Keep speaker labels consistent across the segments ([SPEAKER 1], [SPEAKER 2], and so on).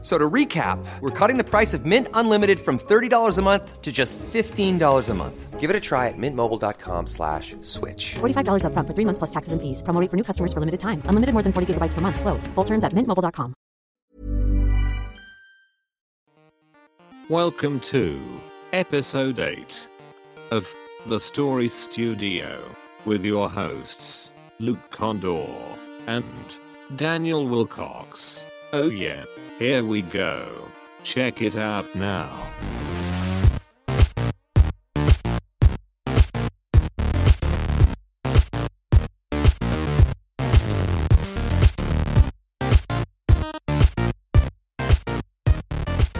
[SPEAKER 1] F- So to recap, we're cutting the price of Mint Unlimited from $30 a month to just $15 a month.
[SPEAKER 2] Give it a try at mintmobile.com slash switch.
[SPEAKER 3] $45 upfront for three months plus taxes and fees. Promo rate for new customers for limited time. Unlimited more than 40 gigabytes per month. Slows. Full terms at mintmobile.com.
[SPEAKER 4] Welcome to episode 8 of The Story Studio with your hosts, Luke Kondor and Daniel Wilcox. Oh, yeah, here we go. Check it out now.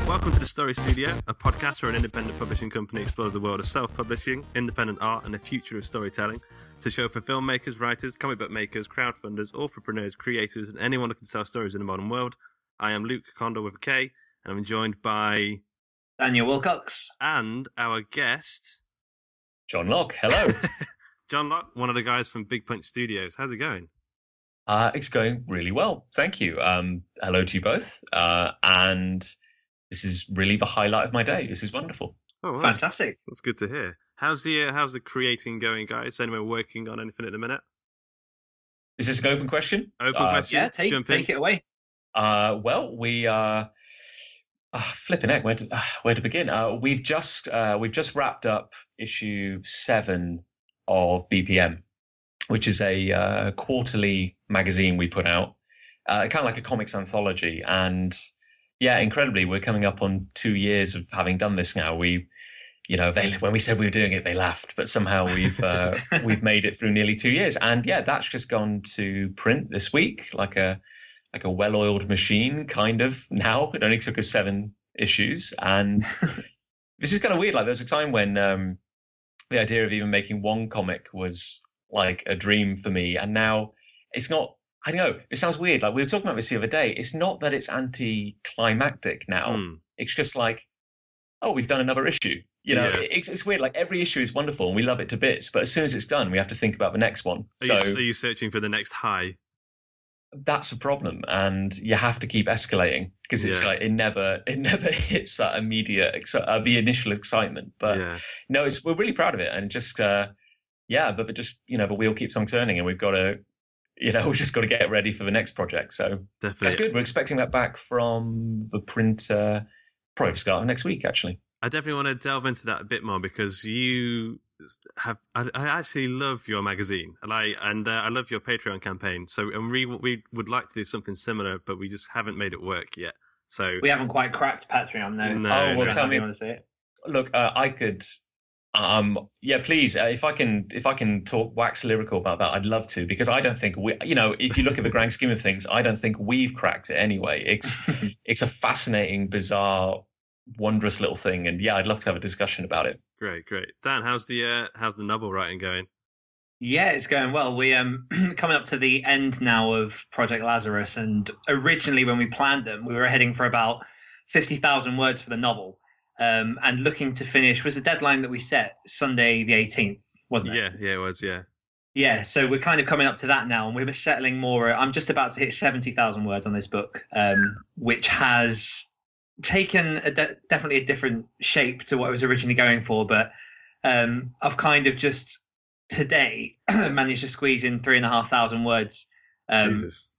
[SPEAKER 5] Welcome to the Story Studio, a podcast where an independent publishing company explores the world of self publishing, independent art, and the future of storytelling. It's a show for filmmakers, writers, comic book makers, crowdfunders, entrepreneurs, creators, and anyone who can tell stories in the modern world. I am Luke Kondor with a K, and I'm joined by
[SPEAKER 6] Daniel Wilcox.
[SPEAKER 5] and our guest,
[SPEAKER 7] Jon Lock, hello.
[SPEAKER 5] Jon Lock, one of the guys from Big Punch Studios. How's it going?
[SPEAKER 7] uh, it's going really well. Thank you. Um, hello to you both. Uh, and this is really the highlight of my day. This is wonderful.
[SPEAKER 5] Oh, well, that's,
[SPEAKER 6] Fantastic.
[SPEAKER 5] that's good to hear. How's the uh, how's the creating going, guys? Anyone working on anything at the minute?
[SPEAKER 7] Is this an open question?
[SPEAKER 5] Open
[SPEAKER 7] Uh,
[SPEAKER 5] question.
[SPEAKER 6] Yeah, take,
[SPEAKER 5] Jump in.
[SPEAKER 6] take it away.
[SPEAKER 7] Uh, well, we are uh, flipping heck. Where to, uh, where to begin? Uh, we've just uh, we've just wrapped up issue seven of BPM, which is a uh, quarterly magazine we put out, kind of like a comics anthology. And yeah, incredibly, we're coming up on two years of having done this now. We, you know, they when we said we were doing it, they laughed, but somehow we've uh, we've made it through nearly two years. And yeah, that's just gone to print this week, like a like a well-oiled machine, kind of. Now it only took us seven issues, and this is kind of weird. Like there was a time when um, the idea of even making one comic was like a dream for me, and now it's not. I don't know. It sounds weird. Like we were talking about this the other day. It's not that it's anti-climactic now.
[SPEAKER 5] Hmm.
[SPEAKER 7] It's just like, oh, we've done another issue. You know,
[SPEAKER 5] Yeah.
[SPEAKER 7] it's, it's weird. Like every issue is wonderful and we love it to bits, but as soon as it's done, we have to think about the next one.
[SPEAKER 5] Are,
[SPEAKER 7] so
[SPEAKER 5] you, are you searching for the next high?
[SPEAKER 7] That's a problem, and you have to keep escalating because it's
[SPEAKER 5] Yeah.
[SPEAKER 7] like it never it never hits that immediate uh, the initial excitement. But
[SPEAKER 5] yeah.
[SPEAKER 7] no, it's, we're really proud of it, and just uh, yeah, but, but just you know, the wheel keeps on turning, and we've got to. You know, we've just got to get ready for the next project. So
[SPEAKER 5] Definitely.
[SPEAKER 7] that's good. We're expecting that back from the printer probably start next week, actually.
[SPEAKER 5] I definitely want to delve into that a bit more because you have. I, I actually love your magazine, and I and uh, I love your Patreon campaign. So, and we we would like to do something similar, but we just haven't made it work yet. So,
[SPEAKER 6] We haven't quite cracked Patreon, though.
[SPEAKER 5] No,
[SPEAKER 7] Oh, well,
[SPEAKER 6] Don't
[SPEAKER 7] tell me
[SPEAKER 6] you
[SPEAKER 7] if-
[SPEAKER 6] want to see it.
[SPEAKER 7] look uh, i could um yeah please uh, if i can if i can talk wax lyrical about that i'd love to because i don't think we you know if you look at the grand scheme of things i don't think we've cracked it anyway it's it's a fascinating bizarre wondrous little thing and yeah i'd love to have a discussion about it
[SPEAKER 5] great, great. Dan, how's the uh, how's the novel writing going?
[SPEAKER 6] Yeah, it's going well. We um coming up to the end now of Project Lazarus, and originally when we planned them, we were heading for about fifty thousand words for the novel, um, and looking to finish was the deadline that we set Sunday the eighteenth, wasn't it?
[SPEAKER 5] Yeah, yeah, it was. Yeah,
[SPEAKER 6] Yeah, so we're kind of coming up to that now, and we were settling more. I'm just about to hit seventy thousand words on this book, um, which has taken a de- definitely a different shape to what I was originally going for. But um, I've kind of just today managed to squeeze in three and a half thousand words. Um,
[SPEAKER 5] Jesus.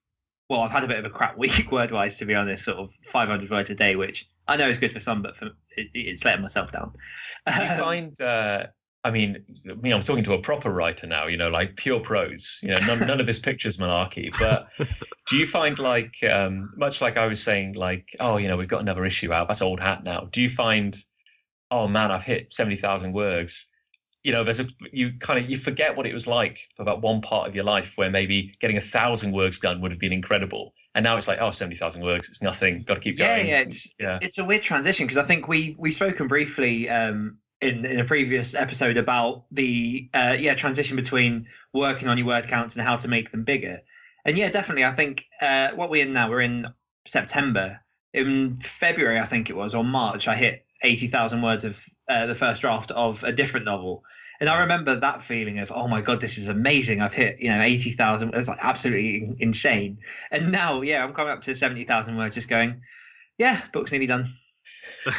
[SPEAKER 6] well, I've had a bit of a crap week word wise, to be honest, sort of 500 words a day, which I know is good for some, but for it, it's letting myself down.
[SPEAKER 7] do you
[SPEAKER 6] Um,
[SPEAKER 7] find uh I mean, me, I'm talking to a proper writer now, you know, like pure prose, you know, none, none of this pictures malarkey. But do you find like, um, much like I was saying, like, oh, you know, we've got another issue out, that's old hat now. Do you find, oh man, I've hit 70,000 words? You know, there's a, you kind of, you forget what it was like for that one part of your life where maybe getting a thousand words done would have been incredible. And now it's like, oh, 70,000 words, it's nothing, got to keep
[SPEAKER 6] yeah,
[SPEAKER 7] going.
[SPEAKER 6] yeah, it's,
[SPEAKER 7] yeah.
[SPEAKER 6] it's a weird transition because I think we we've spoken briefly um, in in a previous episode about the uh, yeah transition between working on your word counts and how to make them bigger. And yeah, definitely, I think uh, what we're in now, we're in September. In February, I think it was, or March, I hit 80,000 words of uh, the first draft of a different novel. And I remember that feeling of, oh my God, this is amazing. I've hit, you know, 80,000. It's like absolutely insane. And now, yeah, I'm coming up to 70,000 words just going, yeah, book's nearly done.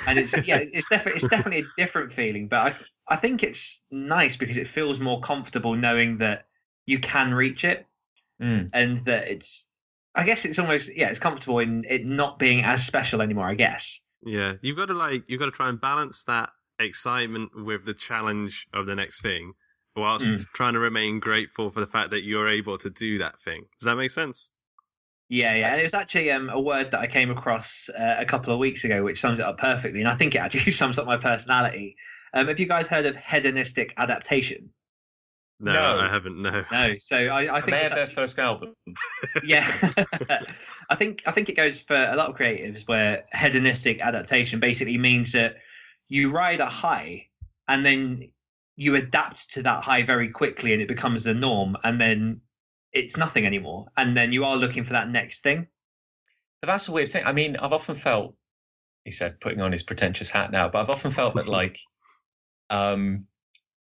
[SPEAKER 6] And it's, yeah, it's definitely, it's definitely a different feeling. But I, I think it's nice because it feels more comfortable knowing that you can reach it
[SPEAKER 7] Mm.
[SPEAKER 6] and that it's, I guess it's almost, yeah, it's comfortable in it not being as special anymore, I guess.
[SPEAKER 5] Yeah, you've got to like you've got to try and balance that excitement with the challenge of the next thing, whilst
[SPEAKER 6] Mm.
[SPEAKER 5] trying to remain grateful for the fact that you're able to do that thing. Does that make sense?
[SPEAKER 6] Yeah, yeah. And it was actually um, a word that I came across uh, a couple of weeks ago, which sums it up perfectly. And I think it actually sums up my personality. Um, have you guys heard of hedonistic adaptation?
[SPEAKER 5] No,
[SPEAKER 7] No.
[SPEAKER 5] I haven't. No.
[SPEAKER 6] No. So I, I think
[SPEAKER 7] they had their first album.
[SPEAKER 6] yeah. I think I think it goes for a lot of creatives where hedonistic adaptation basically means that you ride a high and then you adapt to that high very quickly and it becomes the norm and then it's nothing anymore and then you are looking for that next thing.
[SPEAKER 7] But that's a weird thing. I mean, I've often felt, he said, putting on his pretentious hat now, but I've often felt that, like, um,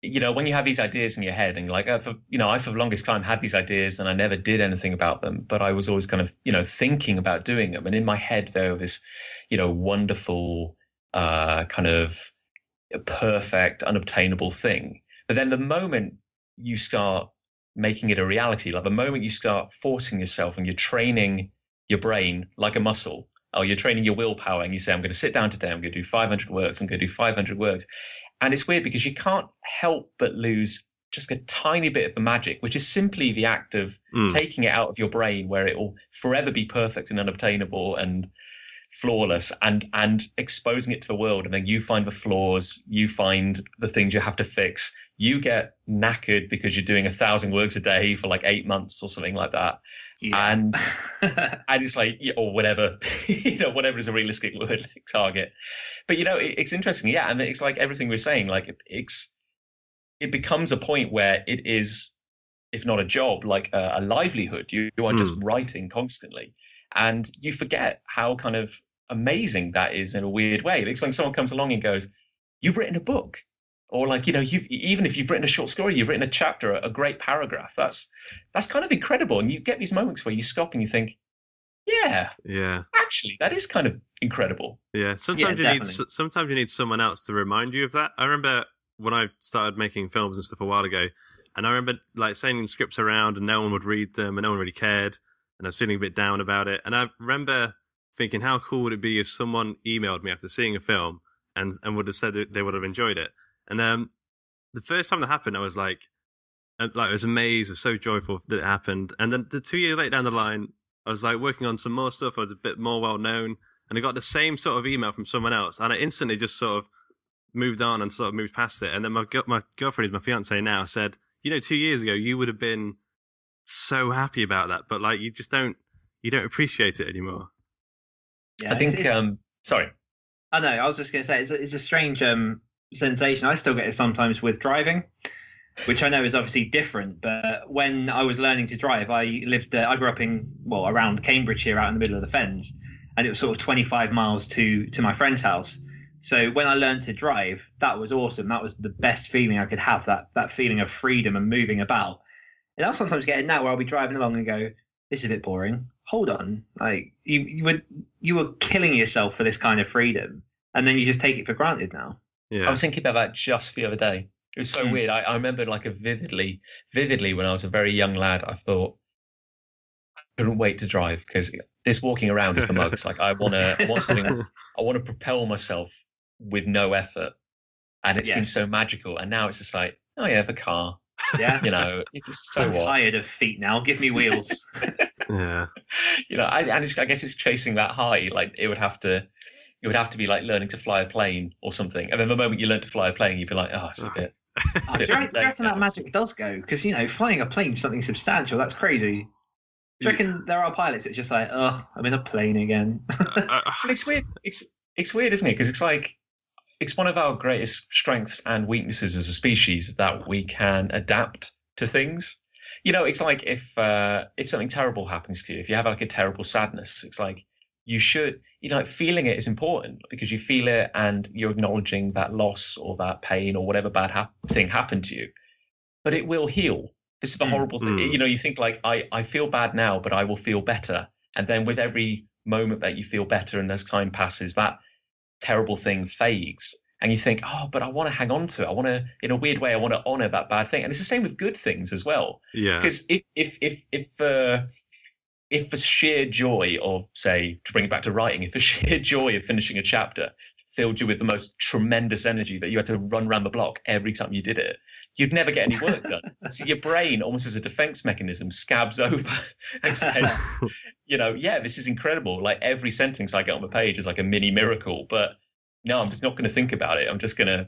[SPEAKER 7] you know, when you have these ideas in your head and you're like, uh, for, you know, I for the longest time had these ideas and I never did anything about them, but I was always kind of, you know, thinking about doing them. And in my head, there was this, you know, wonderful, uh, kind of perfect, unobtainable thing. But then the moment you start making it a reality, like the moment you start forcing yourself and you're training your brain like a muscle, or you're training your willpower and you say, I'm going to sit down today, I'm going to do 500 words, I'm going to do 500 words. And it's weird because you can't help but lose just a tiny bit of the magic, which is simply the act of
[SPEAKER 5] Mm.
[SPEAKER 7] taking it out of your brain where it will forever be perfect and unobtainable and flawless and and exposing it to the world. And then you find the flaws you find the things you have to fix. You get knackered because you're doing a thousand words a day for like eight months or something like that.
[SPEAKER 6] Yeah.
[SPEAKER 7] and and it's like yeah, or whatever you know whatever is a realistic word like target. But you know it, it's interesting. Yeah and it's like everything we're saying like it- it's it becomes a point where it is if not a job like a, a livelihood. You, you are just hmm. writing constantly and you forget how kind of amazing that is in a weird way it's when someone comes along and goes you've written a book or like you know you've even if you've written a short story you've written a chapter a, great paragraph that's that's kind of incredible and you get these moments where you stop and you think yeah
[SPEAKER 5] Yeah.
[SPEAKER 7] actually that is kind of incredible
[SPEAKER 5] Yeah, sometimes you need
[SPEAKER 6] definitely.
[SPEAKER 5] s- sometimes you need someone else to remind you of that. I remember when I started making films and stuff a while ago, and I remember like sending scripts around and no one would read them and no one really cared, and I was feeling a bit down about it. And I remember thinking, how cool would it be if someone emailed me after seeing a film and and would have said they would have enjoyed it. And um, the first time that happened, I was like, like I was amazed, I was so joyful that it happened. And then the two years later down the line, I was like working on some more stuff. I was a bit more well known, and I got the same sort of email from someone else, and I instantly just sort of moved on and sort of moved past it. And then my my girlfriend, who's my fiance now, said, "You know, two years ago you would have been so happy about that, but like you just don't you don't appreciate it anymore."
[SPEAKER 6] Yeah,
[SPEAKER 7] i think
[SPEAKER 6] it's- it's-
[SPEAKER 7] um sorry
[SPEAKER 6] I know. I was just going to say it's a, it's a strange um, sensation. I still get it sometimes with driving, which I know is obviously different. But when I was learning to drive, I lived. Uh, I grew up in well around Cambridgeshire, out in the middle of the fens, and it was sort of 25 miles to to my friend's house. So when I learned to drive, that was awesome. That was the best feeling I could have. That that feeling of freedom and moving about. And I'll sometimes get it now where I'll be driving along and go, "This is a bit boring." Hold on, like you you would you were killing yourself for this kind of freedom, and then you just take it for granted now.
[SPEAKER 5] Yeah,
[SPEAKER 7] I was thinking about that just the other day. It was so
[SPEAKER 6] Mm.
[SPEAKER 7] weird. I, I remember like a vividly, vividly when I was a very young lad, I thought I couldn't wait to drive because this walking around is the mugs. Like I want to, I want something. I want to propel myself with no effort, and it
[SPEAKER 6] Yeah.
[SPEAKER 7] seems so magical. And now it's just like, oh yeah, the car.
[SPEAKER 6] Yeah,
[SPEAKER 7] You know, it's just so
[SPEAKER 6] I'm
[SPEAKER 7] what.
[SPEAKER 6] tired of feet now. Give me wheels.
[SPEAKER 5] yeah,
[SPEAKER 7] You know, I, and it's, I guess it's chasing that high. Like it would have to. It would have to be like learning to fly a plane or something. And then the moment you learn to fly a plane, you'd be like, oh, it's a ah. bit. It's
[SPEAKER 6] Oh,
[SPEAKER 7] a
[SPEAKER 6] do, you reckon, do you reckon that magic does go? Because you know, flying a plane is something substantial. That's crazy. Do you reckon there are pilots that's just like, oh, I'm in a plane again?
[SPEAKER 5] I- I-
[SPEAKER 7] And it's weird. It's it's weird, isn't it? Because it's like it's one of our greatest strengths and weaknesses as a species that we can adapt to things. You know, it's like if uh, if something terrible happens to you, if you have like a terrible sadness, it's like you should, you know, feeling it is important because you feel it and you're acknowledging that loss or that pain or whatever bad thing happened to you. But it will heal. This is the
[SPEAKER 6] Mm.
[SPEAKER 7] horrible thing.
[SPEAKER 5] Mm.
[SPEAKER 7] You know, you think like, I, I feel bad now, but I will feel better. And then with every moment that you feel better and as time passes, that terrible thing fades. And you think, oh, but I want to hang on to it. I want to, in a weird way, I want to honor that bad thing. And it's the same with good things as well
[SPEAKER 5] Yeah.
[SPEAKER 7] because if if if if uh, if the sheer joy of say to bring it back to writing if the sheer joy of finishing a chapter filled you with the most tremendous energy that you had to run around the block every time you did it you'd never get any work done so your brain almost as a defense mechanism scabs over and says you know yeah this is incredible like every sentence i get on the page is like a mini miracle but no i'm just not going to think about it i'm just going to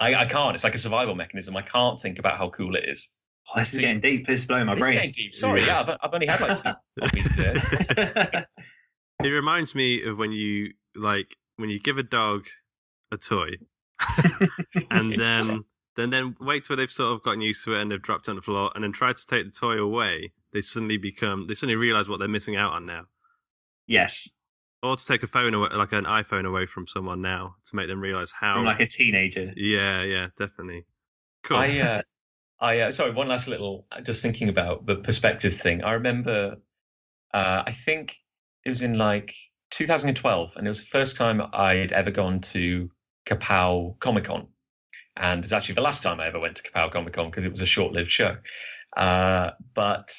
[SPEAKER 7] I, I can't it's like a survival mechanism i can't think about how cool it is
[SPEAKER 6] Oh, this is getting deep. This is blowing my
[SPEAKER 7] it's
[SPEAKER 6] brain.
[SPEAKER 7] getting deep. Sorry,
[SPEAKER 5] Yeah.
[SPEAKER 7] yeah, I've, I've only had like two coffees today.
[SPEAKER 5] It reminds me of when you like when you give a dog a toy, and then then then wait till they've sort of gotten used to it and they've dropped it on the floor, and then try to take the toy away. They suddenly become they suddenly realize what they're missing out on now.
[SPEAKER 6] yes,
[SPEAKER 5] Or to take a phone away, like an iPhone away from someone now, to make them realize how.
[SPEAKER 6] from like a teenager.
[SPEAKER 5] yeah, yeah, definitely. Cool.
[SPEAKER 7] I, uh, I uh, sorry, one last little. Just thinking about the perspective thing. I remember, uh, I think it was in like 2012, and it was the first time I'd ever gone to Kapow Comic Con, and it's actually the last time I ever went to Kapow Comic Con because it was a short-lived show. Uh, but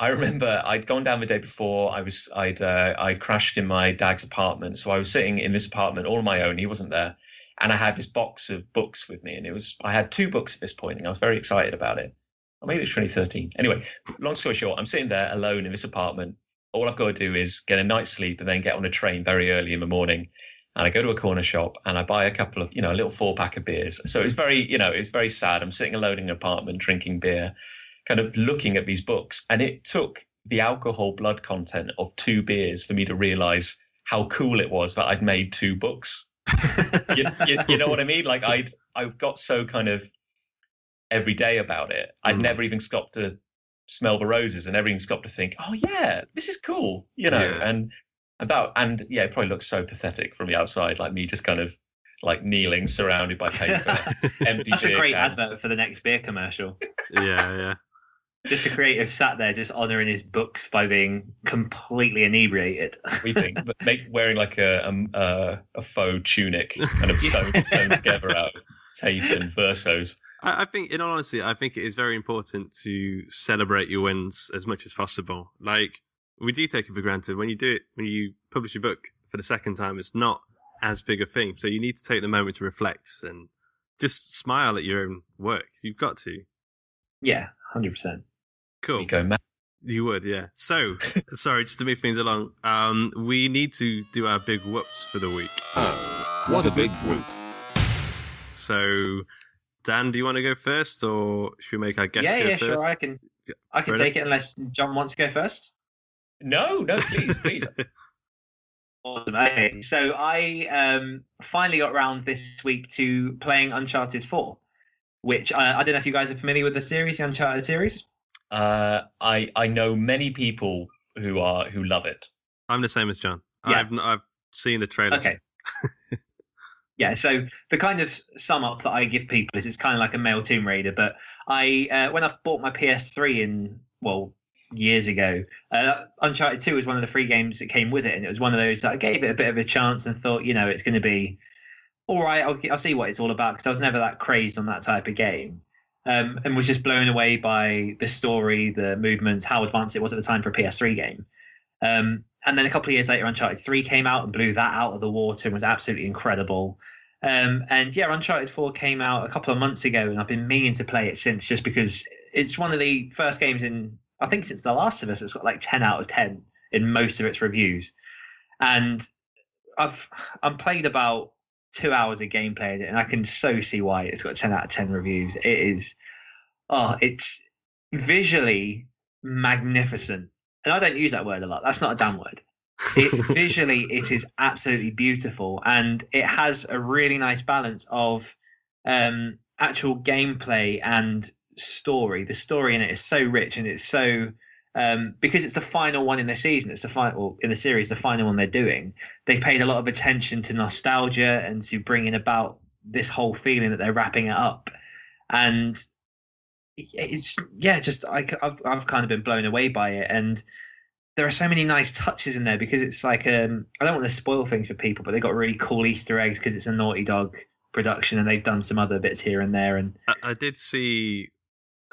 [SPEAKER 7] I remember I'd gone down the day before. I was I'd uh, I'd crashed in my dad's apartment, so I was sitting in this apartment all on my own. He wasn't there, and I had this box of books with me, and it was I had two books at this point, and I was very excited about it. Or maybe it was 2013. Anyway, long story short, I'm sitting there alone in this apartment. All I've got to do is get a night's sleep and then get on a train very early in the morning. And I go to a corner shop and I buy a couple of, you know, a little four pack of beers. So it's very, you know, it's very sad. I'm sitting alone in an apartment drinking beer, kind of looking at these books. And it took the alcohol blood content of two beers for me to realize how cool it was that I'd made two books you, you, you know what I mean? Like I'd I've got so kind of every day about it. I'd
[SPEAKER 5] Mm.
[SPEAKER 7] never even stopped to smell the roses and never even stopped to think, oh yeah, this is cool, you know.
[SPEAKER 5] Yeah.
[SPEAKER 7] And about and yeah, it probably looks so pathetic from the outside, like me just kind of like kneeling, surrounded by paper, empty
[SPEAKER 6] That's a great
[SPEAKER 7] cans.
[SPEAKER 6] advert for the next beer commercial.
[SPEAKER 5] yeah, yeah.
[SPEAKER 6] Just a creative sat there, just honouring his books by being completely inebriated.
[SPEAKER 7] weeping, but make, wearing like a, um, uh, a faux tunic, kind of sewn, sewn together out of tape and versos.
[SPEAKER 5] I, I think, in all honesty, I think it is very important to celebrate your wins as much as possible. Like we do take it for granted when you do it when you publish your book for the second time. It's not as big a thing, so you need to take the moment to reflect and just smile at your own work. You've got to.
[SPEAKER 6] yeah, hundred percent.
[SPEAKER 5] Cool.
[SPEAKER 7] We go mad.
[SPEAKER 5] You would, yeah. So, sorry, just to move things along, um, we need to do our big whoops for the week.
[SPEAKER 4] Oh, what a big group.
[SPEAKER 5] So, Dan, do you want to go first, or should we make our guest
[SPEAKER 6] Yeah,
[SPEAKER 5] go
[SPEAKER 6] yeah,
[SPEAKER 5] first?
[SPEAKER 6] sure. I can, I can
[SPEAKER 5] Ready?
[SPEAKER 6] take it unless Jon wants to go first.
[SPEAKER 7] No, no, please, please.
[SPEAKER 6] Awesome. Okay, so I um, finally got around this week to playing Uncharted Four, which I, I don't know if you guys are familiar with the series, the Uncharted series.
[SPEAKER 7] Uh, I I know many people who are who love it.
[SPEAKER 5] I'm the same as Jon.
[SPEAKER 6] Yeah.
[SPEAKER 5] I've I've seen the trailers.
[SPEAKER 6] Okay. yeah, so the kind of sum up that I give people is it's kind of like a male Tomb Raider, but I uh, when I bought my PS3 in well years ago, uh, Uncharted Two was one of the free games that came with it, and it was one of those that I gave it a bit of a chance and thought, you know, it's going to be all right. I'll, I'll see what it's all about because I was never that crazed on that type of game. Um, and was just blown away by the story, the movements, how advanced it was at the time for a PS3 game. Um, and then a couple of years later, Uncharted 3 came out and blew that out of the water and was absolutely incredible. Um, and yeah, Uncharted 4 came out a couple of months ago, and I've been meaning to play it since just because it's one of the first games in, I think, since The Last of Us, it's got like 10 out of 10 in most of its reviews. And I've I'm played about two hours of gameplay in it, and I can so see why it's got 10 out of 10 reviews. It is, oh, it's visually magnificent. And I don't use that word a lot. That's not a damn word. It, visually, it is absolutely beautiful, and it has a really nice balance of um, actual gameplay and story. The story in it is so rich and it's so um, because it's the final one in the season. It's the final in the series, the final one they're doing. They've paid a lot of attention to nostalgia and to bringing about this whole feeling that they're wrapping it up, and it's yeah, just I, I've I've kind of been blown away by it, and there are so many nice touches in there because it's like um I don't want to spoil things for people, but they got really cool Easter eggs because it's a Naughty Dog production and they've done some other bits here and there and
[SPEAKER 5] I, I did see.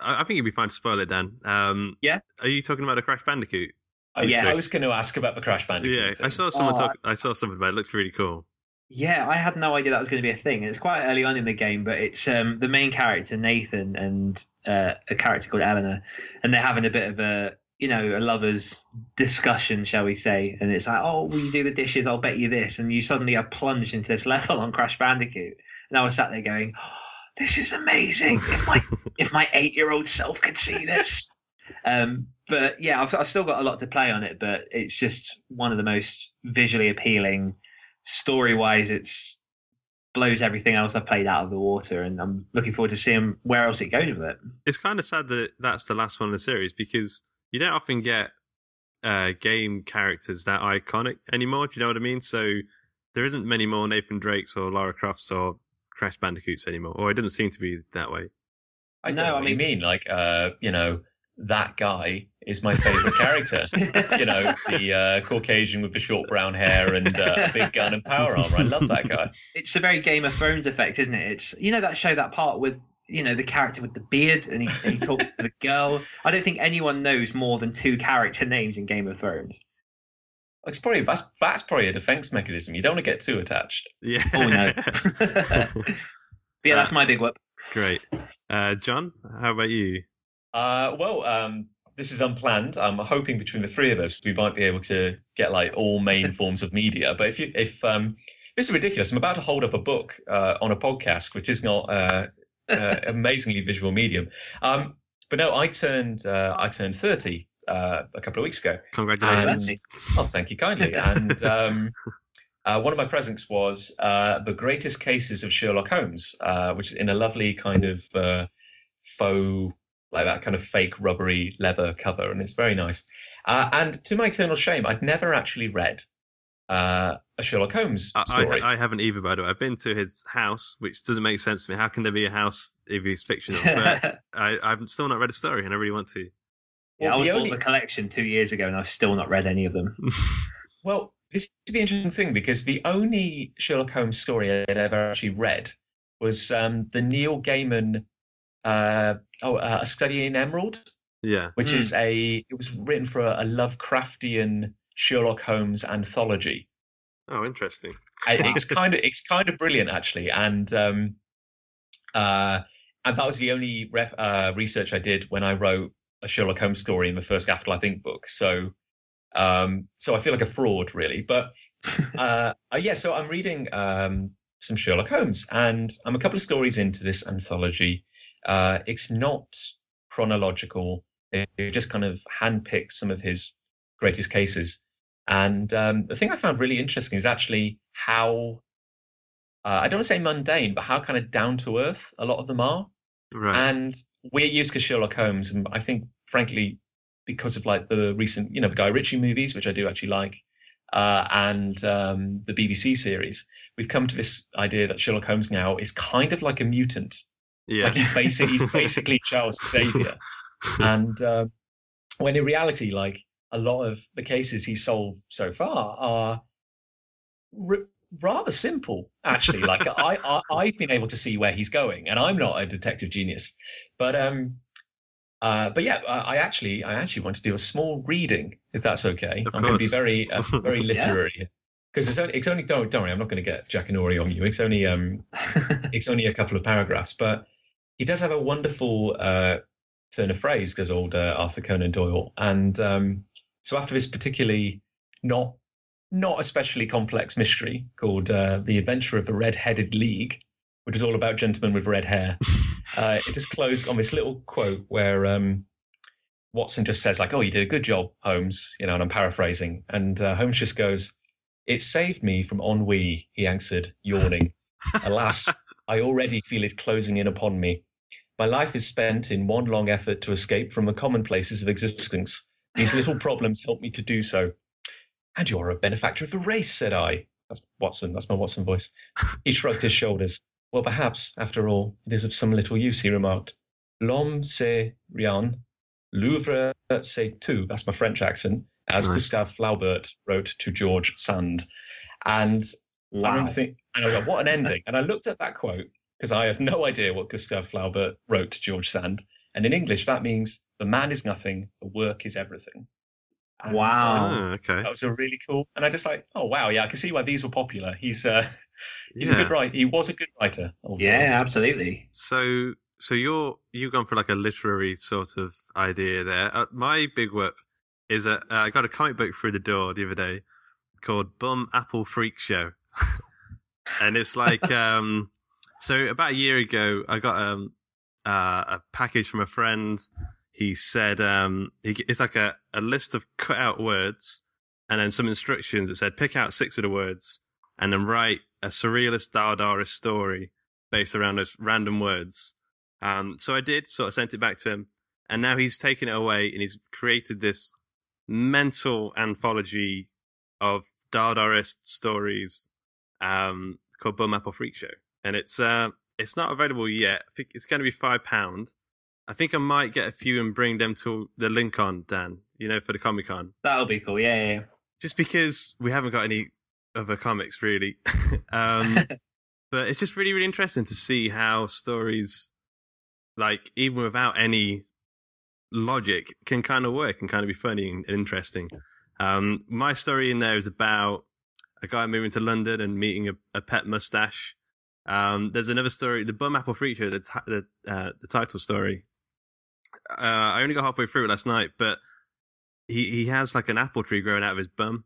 [SPEAKER 5] I, think it'd be fine to spoil it, Dan. Um,
[SPEAKER 6] Yeah?
[SPEAKER 5] Are you talking about a Crash Bandicoot?
[SPEAKER 7] Was,
[SPEAKER 6] Yeah.
[SPEAKER 7] I was going to ask about the Crash Bandicoot.
[SPEAKER 5] Yeah, I saw someone
[SPEAKER 6] Oh,
[SPEAKER 5] talk. I saw something about it. it. Looked really cool.
[SPEAKER 6] Yeah, I had no idea that was going to be a thing. It's quite early on in the game, but it's um, the main character Nathan and uh, a character called Eleanor, and they're having a bit of a you know a lovers discussion, shall we say? And it's like, oh, will you do the dishes? I'll bet you this, and you suddenly are plunged into this level on Crash Bandicoot, and I was sat there going, oh, this is amazing. If my if my eight year old self could see this. Um, but yeah, I've, I've still got a lot to play on it, but it's just one of the most visually appealing story wise, it's blows everything else I've played out of the water, and I'm looking forward to seeing where else it goes with it.
[SPEAKER 5] It's kind of sad that that's the last one in the series because you don't often get uh, game characters that iconic anymore. Do you know what I mean? So there isn't many more Nathan Drakes or Lara Crofts or Crash Bandicoots anymore, or it doesn't seem to be that way.
[SPEAKER 7] I know
[SPEAKER 6] I
[SPEAKER 7] what you
[SPEAKER 6] mean-
[SPEAKER 7] mean. Like, uh, you know, that guy is my favorite character. you know, the uh, Caucasian with the short brown hair and uh, a big gun and power armor. I love that guy.
[SPEAKER 6] It's a very Game of Thrones effect, isn't it? It's you know that show that part with you know the character with the beard and he, he talks to the girl. I don't think anyone knows more than two character names in Game of Thrones.
[SPEAKER 7] It's probably that's that's probably a defense mechanism. You don't want to get too attached.
[SPEAKER 5] Yeah.
[SPEAKER 6] Oh no. but yeah, that's my big whip.
[SPEAKER 5] Great. Uh, Jon, how about you?
[SPEAKER 7] Uh, well, um, this is unplanned. I'm hoping between the three of us we might be able to get like all main forms of media. But if you if um, this is ridiculous, I'm about to hold up a book uh, on a podcast, which is not uh, uh, amazingly visual medium. Um, but no, I turned uh, I turned 30 uh, a couple of weeks ago.
[SPEAKER 5] Congratulations.
[SPEAKER 7] And, oh, thank you kindly. And um, uh, one of my presents was uh, the greatest cases of Sherlock Holmes, uh, which is in a lovely kind of uh, faux, like that kind of fake rubbery leather cover, and it's very nice. Uh, and to my eternal shame, I'd never actually read uh, a Sherlock Holmes
[SPEAKER 5] I,
[SPEAKER 7] story.
[SPEAKER 5] I, I haven't either, by the way. I've been to his house, which doesn't make sense to me. How can there be a house if he's fictional? But I, I've still not read a story, and I really want to.
[SPEAKER 6] Yeah, I was
[SPEAKER 7] the
[SPEAKER 6] bought the collection two years ago, and I've still not read any of them.
[SPEAKER 7] Well, this is the interesting thing because the only Sherlock Holmes story I'd ever actually read was um, the Neil Gaiman, uh, oh, uh, A Study in Emerald,
[SPEAKER 5] Yeah.
[SPEAKER 7] which
[SPEAKER 6] Hmm.
[SPEAKER 7] is a it was written for a, a Lovecraftian Sherlock Holmes anthology.
[SPEAKER 5] Oh, interesting.
[SPEAKER 7] It's kind of it's kind of brilliant actually, and um, uh, and that was the only ref, uh, research I did when I wrote a Sherlock Holmes story in the first Afterlife Inc. book. So, um, so I feel like a fraud really. But uh, uh, yeah, so I'm reading um, some Sherlock Holmes, and I'm a couple of stories into this anthology. Uh, it's not chronological. They they just kind of handpicked some of his greatest cases. And um, the thing I found really interesting is actually how uh, I don't want to say mundane, but how kind of down to earth a lot of them are.
[SPEAKER 5] Right.
[SPEAKER 7] And we're used to Sherlock Holmes, and I think, frankly, because of like the recent, you know, the Guy Ritchie movies, which I do actually like, uh, and um, the BBC series, we've come to this idea that Sherlock Holmes now is kind of like a mutant.
[SPEAKER 5] yeah.
[SPEAKER 7] Like he's basic, he's basically Charles Xavier. and uh, when in reality, like a lot of the cases he's solved so far are rather simple, actually. Like I, I, I've been able to see where he's going, and I'm not a detective genius, but um, uh, but yeah, I, I actually, I actually want to do a small reading, if that's okay.
[SPEAKER 5] Of
[SPEAKER 7] I'm going to be very, uh, very literary. Because it's only, it's only don't, don't worry, I'm not going to get Jackanory on you. It's only, um, it's only a couple of paragraphs, but he does have a wonderful uh, turn of phrase, does old uh, Arthur Conan Doyle. And um, so after this particularly not not especially complex mystery called uh, The Adventure of the Red-Headed League, which is all about gentlemen with red hair, uh, it just closed on this little quote where um, Watson just says like, "Oh, you did a good job, Holmes," you know, and I'm paraphrasing, and uh, Holmes just goes, "It saved me from ennui," he answered, yawning. Alas, I already feel it closing in upon me. My life is spent in one long effort to escape from the commonplaces of existence, These little problems help me to do so. And you're a benefactor of the race, said I. That's Watson. That's my Watson voice. He shrugged his shoulders. Well, perhaps, after all, it is of some little use, he remarked. L'homme c'est rien, l'œuvre c'est tout. That's my French accent, as
[SPEAKER 5] Nice.
[SPEAKER 7] Gustave Flaubert wrote to George Sand. And I
[SPEAKER 6] Wow.
[SPEAKER 7] remember thinking, and I what an ending. And I looked at that quote because I have no idea what Gustave Flaubert wrote to George Sand. And in English, that means the man is nothing, the work is everything. And,
[SPEAKER 6] Wow.
[SPEAKER 7] uh,
[SPEAKER 5] Oh, okay.
[SPEAKER 7] that was a really cool. And I just like, oh wow, yeah, I can see why these were popular. He's uh, he's a good writer. He was a good writer. Oh,
[SPEAKER 6] Yeah, absolutely.
[SPEAKER 5] So, so you're you've gone for like a literary sort of idea there. Uh, my big whip is a, uh, I got a comic book through the door the other day called Bum Apple Freak Show, and it's like um, so about a year ago I got um uh, a package from a friend. He said um he, it's like a, a list of cut out words and then some instructions that said pick out six of the words and then write a surrealist Dadaist story based around those random words. Um, so I did, sort of sent it back to him, and now he's taken it away and he's created this mental anthology of Dadaist stories um, called Bum Apple Freak Show, and it's uh, it's not available yet. It's going to be five pound. I think I might get a few and bring them to the Lincoln Dan. You know, for the Comic Con
[SPEAKER 6] That'll be cool. Yeah, yeah, yeah.
[SPEAKER 5] just because we haven't got any other comics really. um, but it's just really, really interesting to see how stories, like even without any logic, can kind of work and kind of be funny and interesting. Um, my story in there is about a guy moving to London and meeting a, a pet mustache. Um, there's another story, the Bum Apple Freak Show, the, ti- the, uh, the title story. Uh, I only got halfway through last night, but he, he has like an apple tree growing out of his bum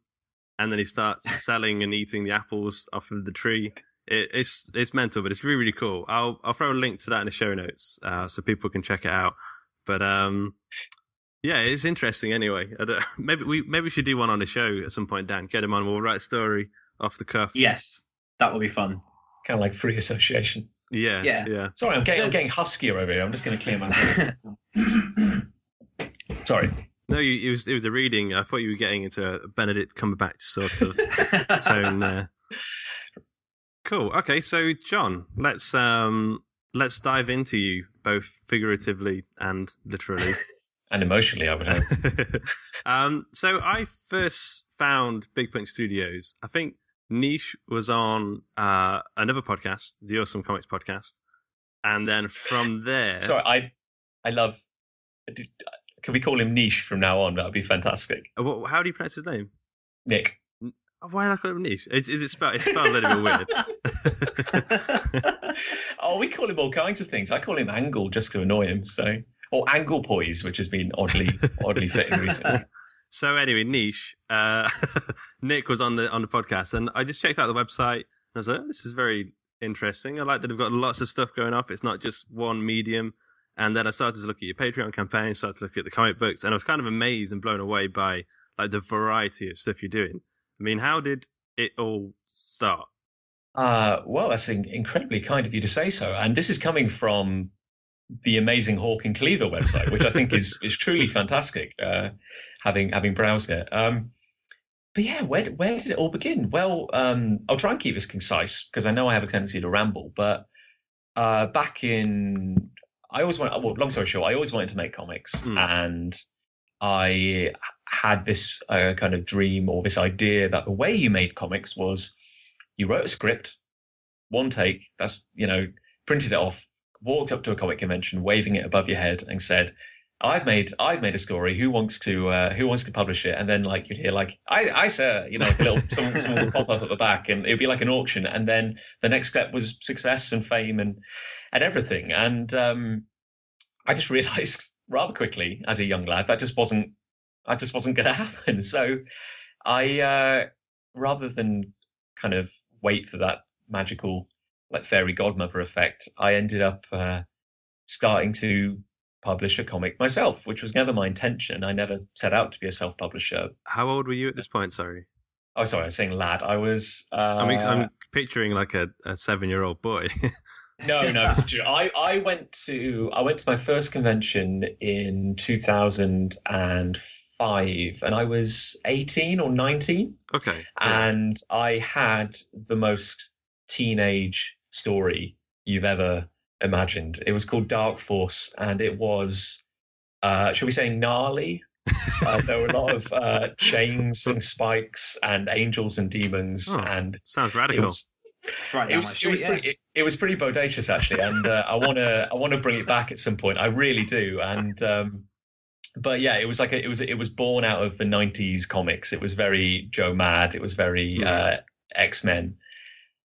[SPEAKER 5] and then he starts selling and eating the apples off of the tree. It, it's it's mental, but it's really really cool. I'll I'll throw a link to that in the show notes uh, so people can check it out. But um, yeah, it's interesting anyway. Maybe we maybe we should do one on the show at some point. Dan, get him on. We'll write a story off the cuff.
[SPEAKER 6] Yes, that will be fun.
[SPEAKER 7] kind of like free association.
[SPEAKER 5] Yeah,
[SPEAKER 6] Yeah.
[SPEAKER 5] yeah.
[SPEAKER 7] Sorry, I'm getting I'm getting huskier over here. I'm just going to clear my throat. Sorry.
[SPEAKER 5] No, you, it was it was a reading. I thought you were getting into a Benedict Cumberbatch sort of tone there. Cool. Okay, so Jon, let's um let's dive into you both figuratively and literally.
[SPEAKER 7] And emotionally, I would hope.
[SPEAKER 5] um, so I first found Big Punch Studios. I think Nich was on uh, another podcast, the Awesome Comics podcast, and then from there,
[SPEAKER 7] Sorry, I I love. Can we call him Nich from now on? That would be fantastic.
[SPEAKER 5] Uh, what, how do you pronounce his name?
[SPEAKER 7] Nick.
[SPEAKER 5] Oh, Why did I call him Nich? Is, is it spelled? It's spelled a little bit weird.
[SPEAKER 7] oh, we call him all kinds of things. I call him Angle just to annoy him. So, or Angle Poise, which has been oddly oddly fitting recently.
[SPEAKER 5] So anyway, niche. Uh, Nick was on the on the podcast, and I just checked out the website. I was like, oh, "This is very interesting. I like that they've got lots of stuff going up. It's not just one medium." And then I started to look at your Patreon campaign, started to look at the comic books, and I was kind of amazed and blown away by like the variety of stuff you're doing. I mean, how did it all start?
[SPEAKER 7] Uh, well, that's in- incredibly kind of you to say so. And this is coming from the amazing Hawk and Cleaver website, which I think is is truly fantastic. Uh, having having browsed it. Um, but yeah, where did- where did it all begin? Well, um, I'll try and keep this concise because I know I have a tendency to ramble. But uh, back in, I always want. Well, long story short, I always wanted to make comics,
[SPEAKER 5] Hmm.
[SPEAKER 7] and I had this uh, kind of dream or this idea that the way you made comics was you wrote a script, one take. That's you know printed it off, walked up to a comic convention, waving it above your head, and said, "I've made I've made a story. Who wants to uh, Who wants to publish it?" And then like you'd hear like, "I I sir," you know, a little someone, would pop up at the back, and it'd be like an auction. And then the next step was success and fame and and everything. And um, I just realised rather quickly as a young lad that just wasn't that just wasn't going to happen. So I uh, rather than kind of wait for that magical like fairy godmother effect, I ended up uh, starting to publish a comic myself, which was never my intention. I never set out to be a self-publisher.
[SPEAKER 5] How old were you at this point? Sorry,
[SPEAKER 7] Oh, sorry, I was saying lad. I was. Uh,
[SPEAKER 5] I mean, I'm picturing like a, a seven year old boy.
[SPEAKER 7] no, no, it's true. I, I went to I went to my first convention in 2005, and I was eighteen or nineteen,
[SPEAKER 5] Okay. yeah.
[SPEAKER 7] and I had the most teenage story you've ever imagined. It was called Dark Force, and it was, uh, shall we say, gnarly. uh, there were a lot of uh, chains and spikes and angels and demons,
[SPEAKER 5] Oh,
[SPEAKER 7] and
[SPEAKER 5] Sounds
[SPEAKER 7] it
[SPEAKER 5] radical.
[SPEAKER 7] was
[SPEAKER 6] Right
[SPEAKER 7] it was,
[SPEAKER 6] my
[SPEAKER 7] it was
[SPEAKER 6] yeah.
[SPEAKER 7] pretty it, it was pretty bodacious actually and uh, i want to i want to bring it back at some point i really do and um but yeah it was like a, it was it was born out of the 90s comics it was very joe mad it was very uh x-men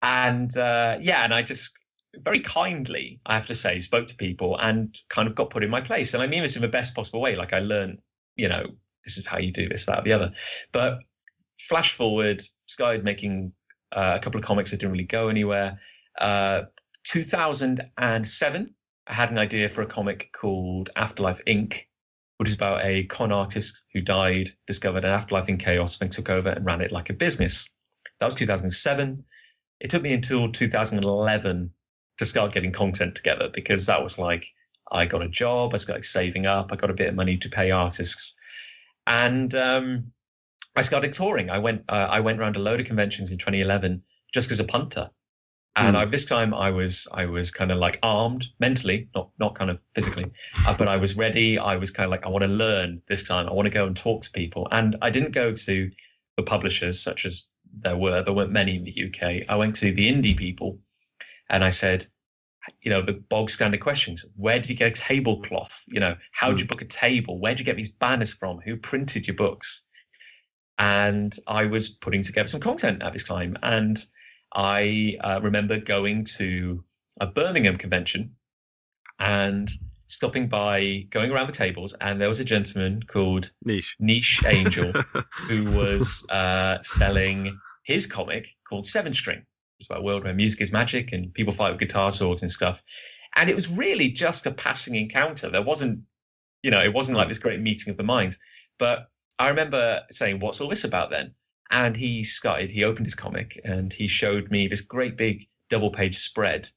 [SPEAKER 7] and uh yeah and i just very kindly i have to say spoke to people and kind of got put in my place and i mean this in the best possible way like i learned you know this is how you do this that the other but flash forward started making uh, a couple of comics that didn't really go anywhere. Uh, 2007, I had an idea for a comic called Afterlife Inc., which is about a con artist who died, discovered an afterlife in chaos, then took over and ran it like a business. That was 2007. It took me until 2011 to start getting content together because that was like I got a job, I started saving up, I got a bit of money to pay artists, and um, I started touring. I went uh, I went around a load of conventions in 2011 just as a punter, and I, this time I was I was kind of like armed mentally, not not kind of physically, uh, but I was ready. I was kind of like I want to learn this time. I want to go and talk to people, and I didn't go to the publishers such as there were. There weren't many in the UK. I went to the indie people, and I said. You know the bog standard questions. Where did you get a tablecloth? You know, how did you book a table? Where did you get these banners from? Who printed your books? and I was putting together some content at this time. And I uh, remember going to a Birmingham convention and stopping by, going around the tables, and there was a gentleman called
[SPEAKER 5] Nich.
[SPEAKER 7] Nich Angell who was uh, selling his comic called 7String. It's about a world where music is magic and people fight with guitar swords and stuff. And it was really just a passing encounter. There wasn't, you know, it wasn't like this great meeting of the minds. But I remember saying, What's all this about then? And he started, he opened his comic and he showed me this great big double page spread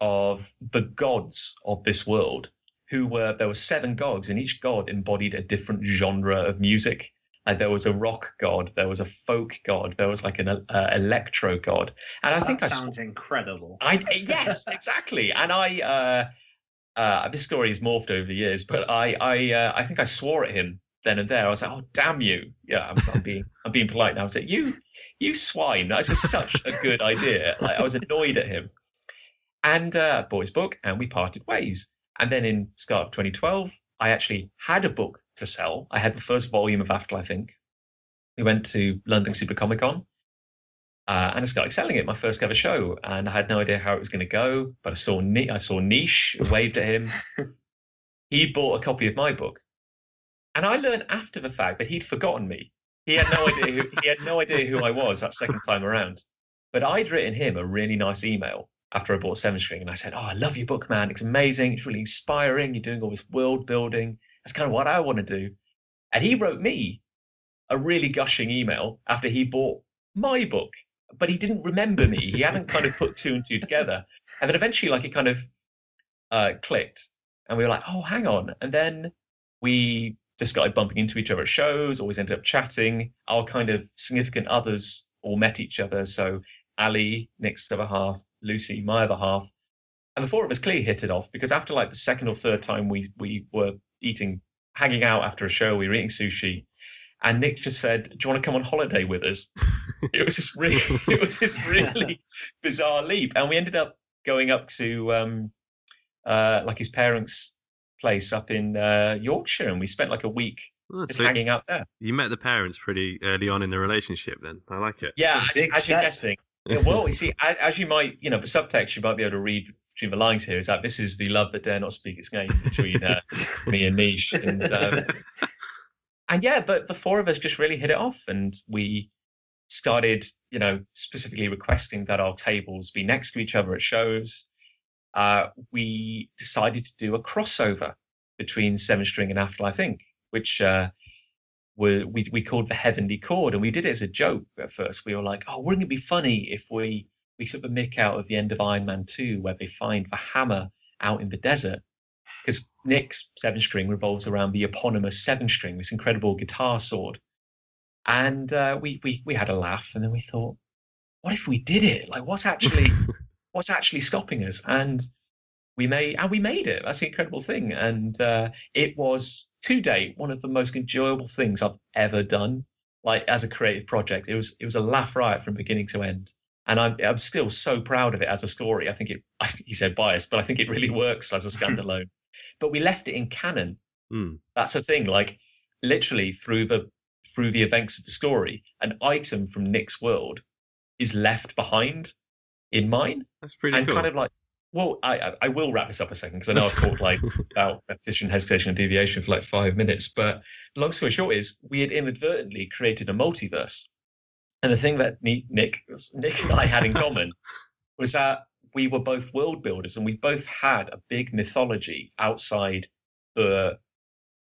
[SPEAKER 7] of the gods of this world who were, there were seven gods and each god embodied a different genre of music. Like there was a rock god, there was a folk god, there was like an uh, electro god. And I
[SPEAKER 6] that
[SPEAKER 7] think I
[SPEAKER 6] sounds incredible.
[SPEAKER 7] I yes, exactly. And I uh uh this story has morphed over the years, but I I uh, I think I swore at him then and there. I was like, "Oh damn you!" Yeah, I'm, I'm being I'm being polite now. I was like, "You you swine!" That's just such a good idea. Like, I was annoyed at him. And uh, bought his book, and we parted ways. And then in start of 2012, I actually had a book to sell. I had the first volume of Afterlife Inc. We went to London Super Comic Con. Uh, and I started selling it, my first ever show, and I had no idea how it was going to go. But I saw Ni- I saw Nich, waved at him. he bought a copy of my book, and I learned after the fact that he'd forgotten me. He had no idea. Who, he had no idea who I was that second time around. But I'd written him a really nice email after I bought 7String, and I said, "Oh, I love your book, man. It's amazing. It's really inspiring. You're doing all this world building. That's kind of what I want to do." And he wrote me a really gushing email after he bought my book, but he didn't remember me. He hadn't kind of put two and two together. And then eventually, like it kind of uh, clicked, and we were like, "Oh, hang on!" And then we just started bumping into each other at shows. Always ended up chatting. Our kind of significant others all met each other. So Ali, Nick's other half, Lucy, my other half, and the four of us clearly hit it off because after like the second or third time we we were eating, hanging out after a show, we were eating sushi, and Nick just said, "Do you want to come on holiday with us?" it was this really, it was this really bizarre leap, and we ended up going up to um, uh, like his parents' place up in uh, Yorkshire, and we spent like a week
[SPEAKER 5] Oh,
[SPEAKER 7] just
[SPEAKER 5] so
[SPEAKER 7] hanging out there.
[SPEAKER 5] you met the parents pretty early on in the relationship then. I like it.
[SPEAKER 7] Yeah, as, as you're guessing. Yeah, well, you see, as, as you might, you know, the subtext you might be able to read between the lines here is that this is the love that dare not speak its name between uh, me and Nich, and um, and yeah, but the four of us just really hit it off, and we started, you know, specifically requesting that our tables be next to each other at shows. Uh, we decided to do a crossover between 7String and Afterlife Inc., which uh, were, we we called the Heavenly Chord, and we did it as a joke at first. We were like, "Oh, wouldn't it be funny if we we took the mick out of the end of Iron Man Two, where they find the hammer out in the desert?" because Nick's seven string revolves around the eponymous seven string, this incredible guitar sword. And uh, we we we had a laugh, and then we thought, what if we did it? Like, what's actually what's actually stopping us? And we made and we made it. That's the incredible thing. And uh, it was to date one of the most enjoyable things I've ever done. Like as a creative project, it was it was a laugh riot from beginning to end. And I'm I'm still so proud of it as a story. I think it. I, he said biased, but I think it really works as a standalone. but we left it in canon.
[SPEAKER 5] Mm.
[SPEAKER 7] That's the thing. Like literally through the through the events of the story, an item from Nich's world is left behind in mine,
[SPEAKER 5] That's pretty
[SPEAKER 7] and
[SPEAKER 5] cool.
[SPEAKER 7] kind of like. Well, I I- I will wrap this up a second because I know I've talked like about repetition, hesitation, and deviation for like five minutes. But long story short is we had inadvertently created a multiverse, and the thing that Nich Nich, Nich and I had in common was that we were both world builders, and we both had a big mythology outside the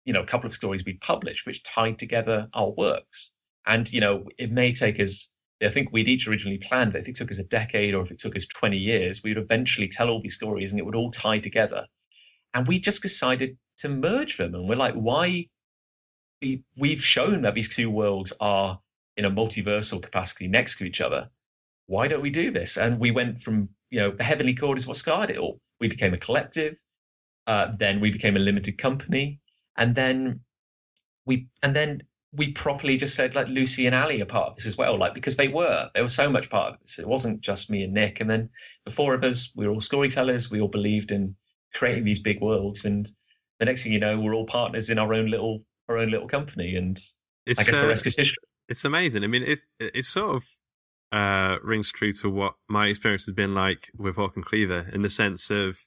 [SPEAKER 7] you know a couple of stories we published, which tied together our works. And you know, it may take us. I think we'd each originally planned that if it took us a decade or if it took us 20 years, we would eventually tell all these stories and it would all tie together. And we just decided to merge them. And we're like, why? We've shown that these two worlds are in a multiversal capacity next to each other. Why don't we do this? And we went from, you know, the heavenly chord is what started it all. We became a collective. Uh, then we became a limited company. And then we, and then we properly just said like Lucy and Ali are part of this as well, like because they were, they were so much part of this. It wasn't just me and Nich. And then the four of us, we were all storytellers. We all believed in creating these big worlds. And the next thing you know, we're all partners in our own little, our own little company. And
[SPEAKER 5] it's,
[SPEAKER 7] I guess the
[SPEAKER 5] uh,
[SPEAKER 7] rest is history.
[SPEAKER 5] It's amazing. I mean, it's it sort of uh, rings true to what my experience has been like with Hawk and Cleaver in the sense of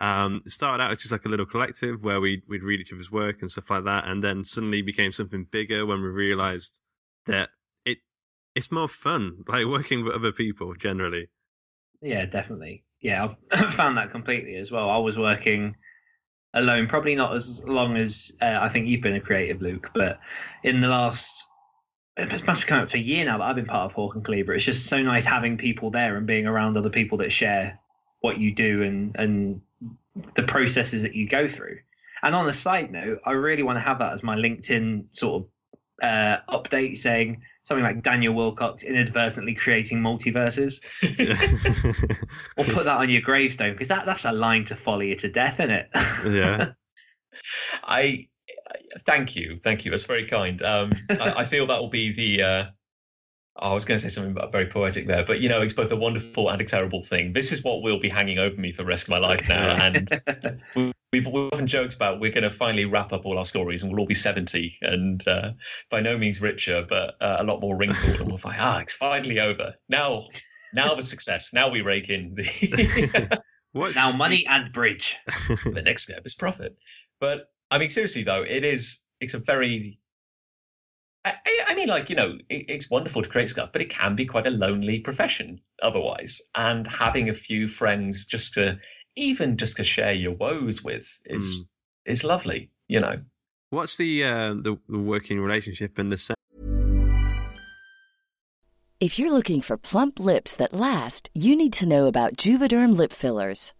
[SPEAKER 5] um, it started out as just like a little collective where we'd we'd read each other's work and stuff like that, and then suddenly became something bigger when we realized that it it's more fun like working with other people generally.
[SPEAKER 6] Yeah, definitely. Yeah, I've found that completely as well. I was working alone, probably not as long as uh, I think you've been a creative, Luke, but in the last, it must be coming up for a year now that I've been part of Hawk and Cleaver. It's just so nice having people there and being around other people that share what you do and and the processes that you go through. And on a side note, I really want to have that as my LinkedIn sort of uh, update saying something like Daniel Wilcox inadvertently creating multiverses. Or put that on your gravestone because that, that's a line to follow you to death, isn't it?
[SPEAKER 5] yeah.
[SPEAKER 7] I, I thank you, thank you. That's very kind. Um, I, I feel that will be the. Uh, I was going to say something very poetic there, but you know, it's both a wonderful and a terrible thing. This is what will be hanging over me for the rest of my life now, and we- we've, we've often joked about we're going to finally wrap up all our stories, and we'll all be seventy, and uh, by no means richer, but uh, a lot more wrinkled, and we'll find ah, it's finally over now. Now the success. Now we rake in the
[SPEAKER 5] What's
[SPEAKER 6] now, money and bridge.
[SPEAKER 7] the next step is profit. But I mean, seriously though, it is. It's a very. I, I- I mean, like you know, it, it's wonderful to create stuff, but it can be quite a lonely profession otherwise. And having a few friends just to, even just to share your woes with, is is lovely. You know.
[SPEAKER 5] What's the uh, the, the working relationship and the se-
[SPEAKER 8] If you're looking for plump lips that last, you need to know about Juvederm lip fillers.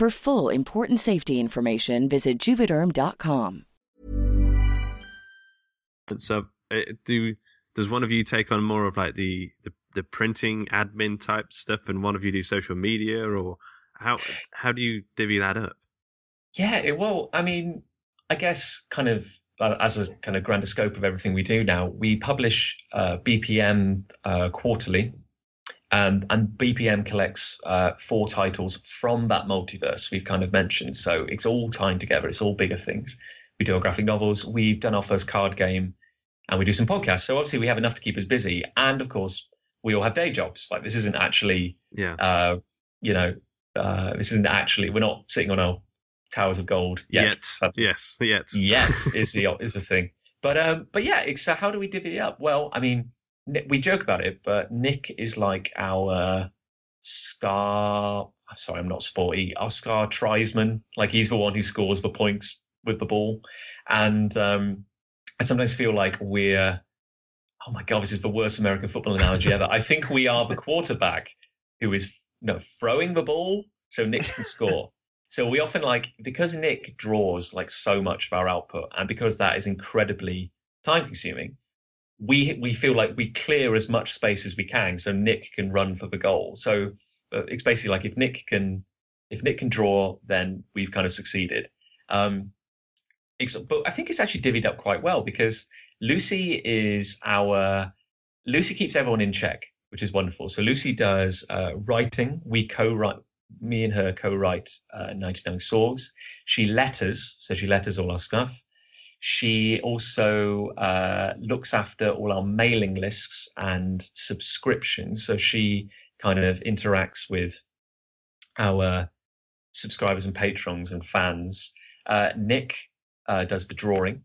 [SPEAKER 8] For full important safety information, visit juvederm.com.
[SPEAKER 5] so uh, do does one of you take on more of like the, the the printing admin type stuff and one of you do social media or how how do you divvy that up?
[SPEAKER 7] Yeah, it, well, I mean, I guess kind of uh, as a kind of grander scope of everything we do now, we publish uh, BPM uh, quarterly, and and BPM collects uh, four titles from that multiverse we've kind of mentioned. So it's all tied together. It's all bigger things. We do our graphic novels. We've done our first card game, and we do some podcasts. So obviously we have enough to keep us busy. And of course, we all have day jobs. Like this isn't actually,
[SPEAKER 5] Yeah.
[SPEAKER 7] uh, you know, uh, this isn't actually. We're not sitting on our towers of gold yet. sadly
[SPEAKER 5] Yes. Yet.
[SPEAKER 7] yet is the is the thing. But um, but yeah, it's, so how do we divvy it up? Well, I mean, we joke about it, but Nich is like our star. I'm sorry, I'm not sporty. Our star trisman. Like he's the one who scores the points with the ball, and um, I sometimes feel like we're. Oh my god, this is the worst American football analogy ever. I think we are the quarterback who is no throwing the ball so Nich can score. So we often like because Nich draws like so much of our output, and because that is incredibly time consuming, we we feel like we clear as much space as we can, so Nich can run for the goal. So uh, it's basically like if Nich can if Nich can draw, then we've kind of succeeded. Um, but I think it's actually divvied up quite well because Lucy is our Lucy keeps everyone in check, which is wonderful. So Lucy does uh, writing. We co-write me and her co-write uh, 99 Swords. She letters, so she letters all our stuff. She also uh, looks after all our mailing lists and subscriptions. So she kind of interacts with our subscribers and patrons and fans. Uh, Nich uh, does the drawing,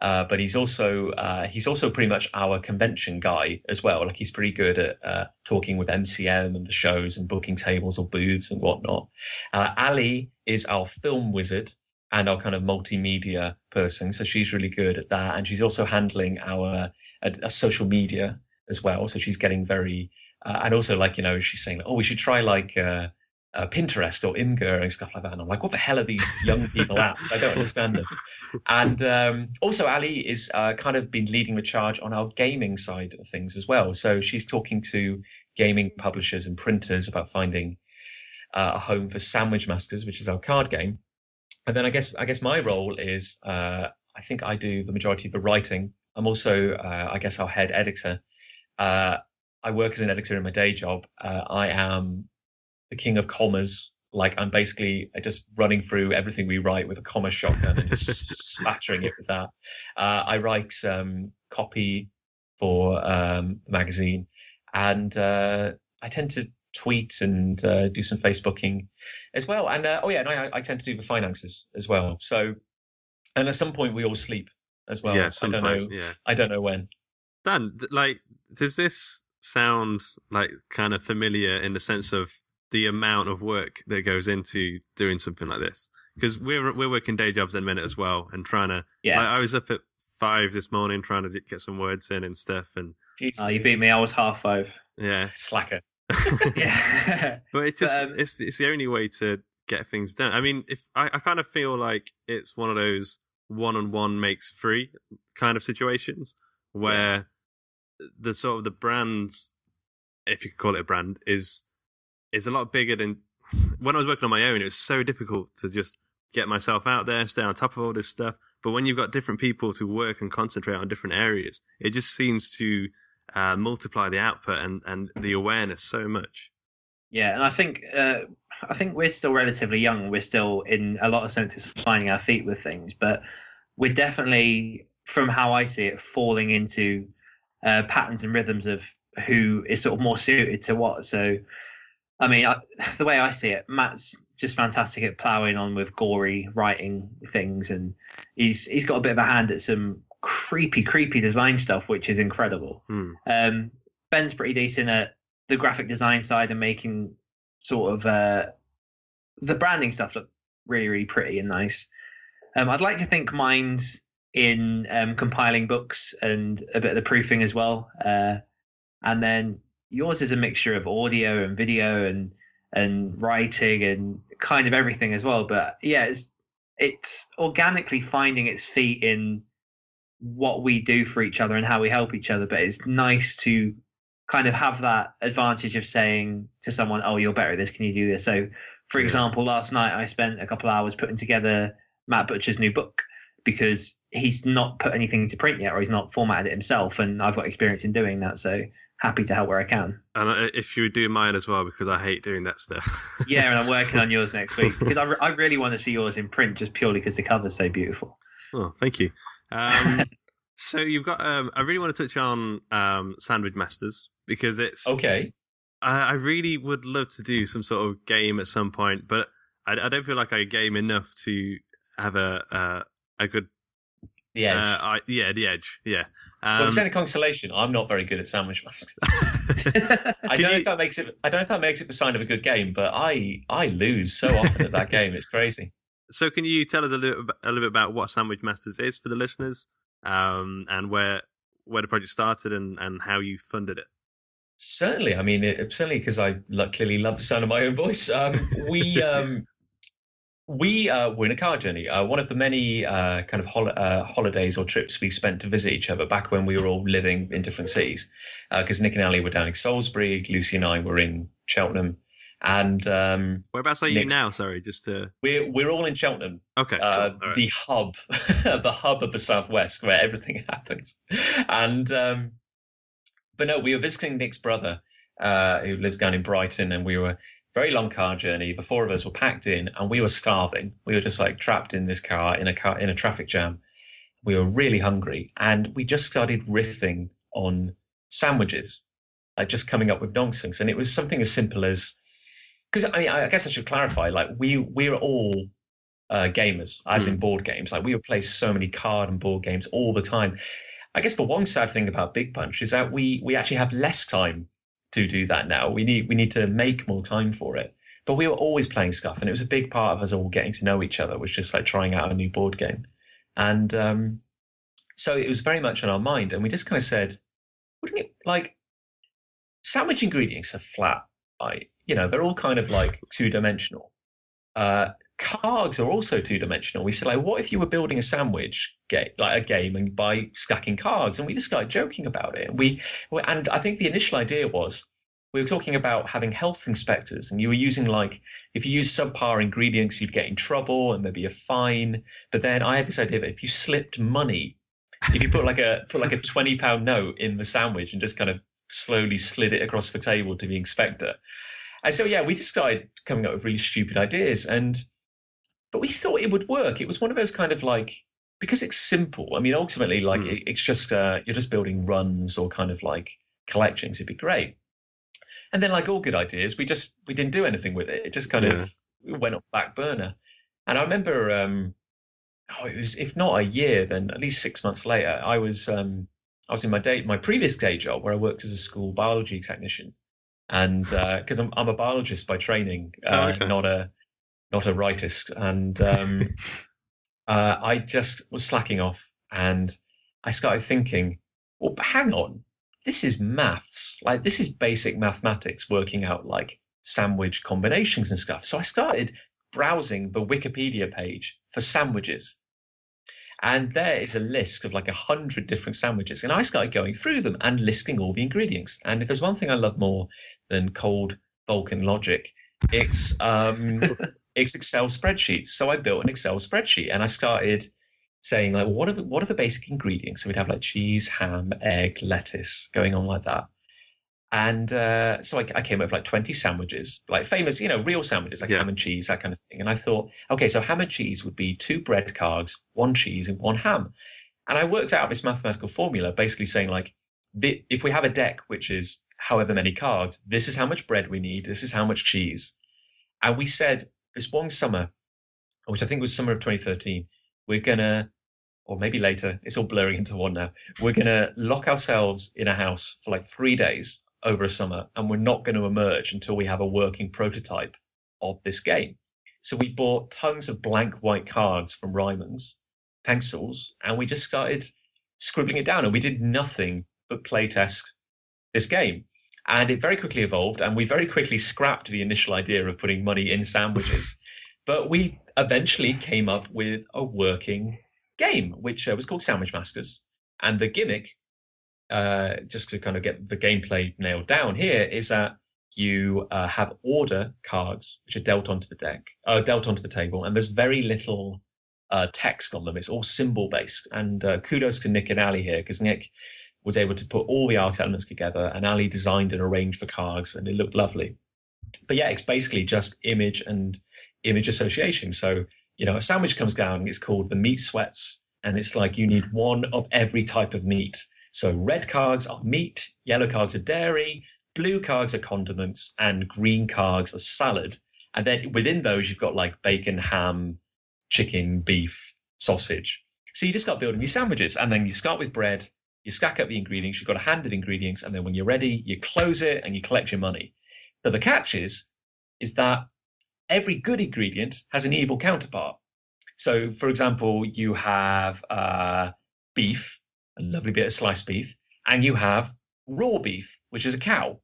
[SPEAKER 7] uh, but he's also uh, he's also pretty much our convention guy as well. Like he's pretty good at uh, talking with MCM and the shows and booking tables or booths and whatnot. Uh, Ali is our film wizard and our kind of multimedia person, so she's really good at that. And she's also handling our uh, uh, social media as well. So she's getting very uh, and also like you know she's saying oh we should try like. Uh, Pinterest or Imgur and stuff like that. And I'm like, what the hell are these young people apps? I don't understand them. And um, also, Ali is kind of been leading the charge on our gaming side of things as well. So she's talking to gaming publishers and printers about finding a home for Sandwich Masters, which is our card game. And then I guess I guess my role is uh, I think I do the majority of the writing. I'm also uh, I guess our head editor. Uh, I work as an editor in my day job. Uh, I am the king of commas. Like I'm basically just running through everything we write with a comma shotgun and just it with that. Uh, I write um, copy for um, magazine, and uh, I tend to tweet and uh, do some Facebooking as well. And uh, oh yeah, and I, I tend to do the finances as well. So, and at some point we all sleep as well.
[SPEAKER 5] yeah.
[SPEAKER 7] I don't
[SPEAKER 5] point,
[SPEAKER 7] know.
[SPEAKER 5] Yeah.
[SPEAKER 7] I don't know when.
[SPEAKER 5] Dan, like, does this sound like kind of familiar in the sense of the amount of work that goes into doing something like this? Because we're we're working day jobs in a minute as well, and trying to.
[SPEAKER 6] Yeah.
[SPEAKER 5] Like, I was up at five this morning trying to get some words in and stuff, and
[SPEAKER 7] Jeez,
[SPEAKER 6] Oh, you beat me. I was half five.
[SPEAKER 5] yeah.
[SPEAKER 7] slacker.
[SPEAKER 6] Yeah.
[SPEAKER 5] But it's just
[SPEAKER 6] But, um,
[SPEAKER 5] it's it's the only way to get things done. I mean, if I, I kind of feel like it's one of those one on one makes free kind of situations where the sort of the brands, if you could call it a brand, is is a lot bigger than when I was working on my own. It was so difficult to just get myself out there, stay on top of all this stuff. But when you've got different people to work and concentrate on different areas, it just seems to uh, multiply the output and, and the awareness so much.
[SPEAKER 6] Yeah, and I think uh, I think we're still relatively young. We're still in a lot of senses finding our feet with things, but we're definitely, from how I see it, falling into uh, patterns and rhythms of who is sort of more suited to what. So, I mean, I, the way I see it, Matt's just fantastic at ploughing on with gory writing things, and he's he's got a bit of a hand at some creepy, creepy design stuff, which is incredible.
[SPEAKER 5] Hmm.
[SPEAKER 6] Um, Ben's pretty decent at the graphic design side and making sort of uh, the branding stuff look really, really pretty and nice. Um, I'd like to think mine's in um, compiling books and a bit of the proofing as well. Uh, and then yours is a mixture of audio and video and and writing and kind of everything as well. But yeah, it's it's organically finding its feet in what we do for each other and how we help each other. But it's nice to kind of have that advantage of saying to someone, "Oh, you're better at this. Can you do this?" So, for example, last night I spent a couple hours putting together Matt Butcher's new book because he's not put anything to print yet, or he's not formatted it himself, and I've got experience in doing that, so happy to help where I can.
[SPEAKER 5] And uh, if you would do mine as well, because I hate doing that stuff.
[SPEAKER 6] yeah, and I'm working on yours next week because I, re- I really want to see yours in print, just purely because the cover's so beautiful.
[SPEAKER 5] Oh, thank you. Um, so you've got. Um, I really want to touch on um, Sandwich Masters because it's
[SPEAKER 7] Okay.
[SPEAKER 5] I, I really would love to do some sort of game at some point, but I, I don't feel like I game enough to have a uh, a good.
[SPEAKER 7] The edge.
[SPEAKER 5] Uh, I, yeah, the edge. Yeah.
[SPEAKER 7] well,
[SPEAKER 5] Um,
[SPEAKER 7] it's any consolation. I'm not very good at sandwich masters. I don't know
[SPEAKER 5] you-
[SPEAKER 7] if that makes it. I don't know if that makes it the sign of a good game, but I I lose so often at that game. It's crazy.
[SPEAKER 5] So, can you tell us a little, a little bit about what Sandwich Masters is for the listeners, um, and where where the project started and, and how you funded it?
[SPEAKER 7] Certainly, I mean, it, certainly because I lo- clearly love the sound of my own voice. Um, we um, we uh, were in a car journey. Uh, one of the many uh, kind of hol- uh, holidays or trips we spent to visit each other back when we were all living in different cities. Because Nich and Ali were down in Salisbury, Lucy and I were in Cheltenham, and um,
[SPEAKER 5] Whereabouts are you
[SPEAKER 7] Next-
[SPEAKER 5] now? Sorry, just to.
[SPEAKER 7] we're we're all in Cheltenham.
[SPEAKER 5] Okay.
[SPEAKER 7] uh,
[SPEAKER 5] cool. Right.
[SPEAKER 7] the hub, the hub of the southwest where everything happens. And um, but no, we were visiting Nich's brother, uh, who lives down in Brighton, and we were very long car journey. The four of us were packed in, and we were starving. We were just like trapped in this car in a car in a traffic jam. We were really hungry, and we just started riffing on sandwiches, like just coming up with nonsense. And it was something as simple as because I mean, I guess I should clarify. Like we we're all uh, gamers, as in board games. Like we would play so many card and board games all the time. I guess the one sad thing about Big Punch is that we we actually have less time to do that now. We need we need to make more time for it. But we were always playing stuff, and it was a big part of us all getting to know each other. Was just like trying out a new board game, and um, so it was very much on our mind. And we just kind of said, wouldn't it like sandwich ingredients are flat, right? You know, they're all kind of like two dimensional. Uh, cards are also two dimensional. We said, like, what if you were building a sandwich game, like a game, and by stacking cards? And we just started joking about it. And we, and I think the initial idea was we were talking about having health inspectors, and you were using like if you use subpar ingredients, you'd get in trouble and there'd be a fine. But then I had this idea that if you slipped money, if you put like a put like a twenty pound note in the sandwich and just kind of slowly slid it across the table to the inspector. And so yeah, we just started coming up with really stupid ideas and but we thought it would work. It was one of those kind of like because it's simple. I mean, ultimately, like
[SPEAKER 5] Hmm.
[SPEAKER 7] it, it's just uh, you're just building runs or kind of like collections. It'd be great. And then, like all good ideas, we just we didn't do anything with it. It just kind of went up back burner. And I remember, um, oh, it was if not a year, then at least six months later, I was um, I was in my day my previous day job where I worked as a school biology technician, and because I'm I'm a biologist by training, uh,
[SPEAKER 5] Oh, okay.
[SPEAKER 7] not a not a rightist, and um, uh, I just was slacking off, and I started thinking, well, hang on, this is maths, like this is basic mathematics, working out like sandwich combinations and stuff. So I started browsing the Wikipedia page for sandwiches. And there is a list of like a hundred different sandwiches. And I started going through them and listing all the ingredients. And if there's one thing I love more than cold Vulcan logic, it's um, it's Excel spreadsheets. So I built an Excel spreadsheet and I started saying like, well, what are the what are the basic ingredients? So we'd have like cheese, ham, egg, lettuce, going on like that. And uh, so I, I came up with like 20 sandwiches, like famous, you know, real sandwiches, like
[SPEAKER 5] Yeah.
[SPEAKER 7] ham and cheese, that kind of thing. And I thought, okay, so ham and cheese would be two bread cards, one cheese, and one ham. And I worked out this mathematical formula, basically saying like, the, if we have a deck which is however many cards, this is how much bread we need, this is how much cheese. And we said this one summer, which I think was summer of 2013, we're gonna, or maybe later, it's all blurring into one now. We're gonna lock ourselves in a house for like three days over a summer, and we're not going to emerge until we have a working prototype of this game. So we bought tons of blank white cards from Ryman's, pencils, and we just started scribbling it down. And we did nothing but play playtest this game. And it very quickly evolved, and we very quickly scrapped the initial idea of putting money in sandwiches. but we eventually came up with a working game, which uh, was called Sandwich Masters. And the gimmick, uh, just to kind of get the gameplay nailed down here, is that you uh, have order cards which are dealt onto the deck, uh, dealt onto the table, and there's very little uh, text on them. It's all symbol based. And uh, kudos to Nich and Ali here because Nich was able to put all the art elements together, and Ali designed and arranged the cards, and it looked lovely. But yeah, it's basically just image and image association. So you know, a sandwich comes down, it's called the meat sweats, and it's like you need one of every type of meat. So red cards are meat, yellow cards are dairy, blue cards are condiments, and green cards are salad. And then within those, you've got like bacon, ham, chicken, beef, sausage. So you just start building these sandwiches, and then you start with bread, you stack up the ingredients, you've got a hand of ingredients, and then when you're ready, you close it and you collect your money. But the catch is, is that every good ingredient has an evil counterpart. So, for example, you have uh, beef, a lovely bit of sliced beef, and you have raw beef, which is a cow.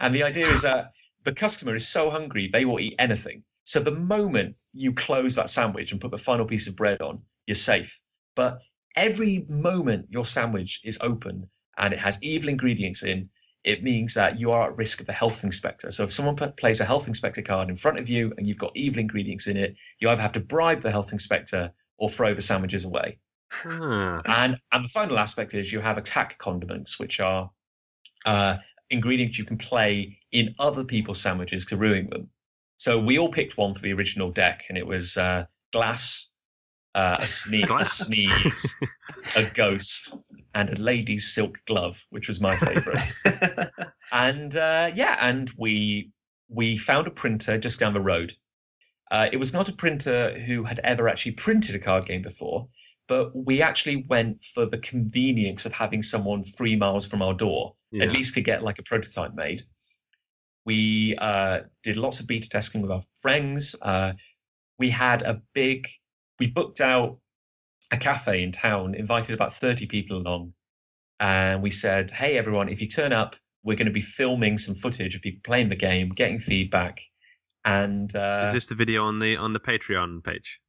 [SPEAKER 7] And the idea is that the customer is so hungry, they will eat anything. So, the moment you close that sandwich and put the final piece of bread on, you're safe. But every moment your sandwich is open and it has evil ingredients in, it means that you are at risk of the health inspector. So if someone put, plays a health inspector card in front of you and you've got evil ingredients in it, you either have to bribe the health inspector or throw the sandwiches away. And and the final aspect is you have attack condiments, which are uh, ingredients you can play in other people's sandwiches to ruin them. So we all picked one for the original deck, and it was uh, glass, uh, a sneeze, a sneeze, a ghost, and a lady's silk glove, which was my favorite. and uh, yeah, and we we found a printer just down the road. Uh, it was not a printer who had ever actually printed a card game before, but we actually went for the convenience of having someone three miles from our door,
[SPEAKER 5] Yeah.
[SPEAKER 7] at least to get like a prototype made. We uh, did lots of beta testing with our friends. Uh, we had a big, we booked out a cafe in town, invited about 30 people along, and we said, hey, everyone, if you turn up, we're going to be filming some footage of people playing the game, getting feedback. And uh,
[SPEAKER 5] is this the video on the on the Patreon page?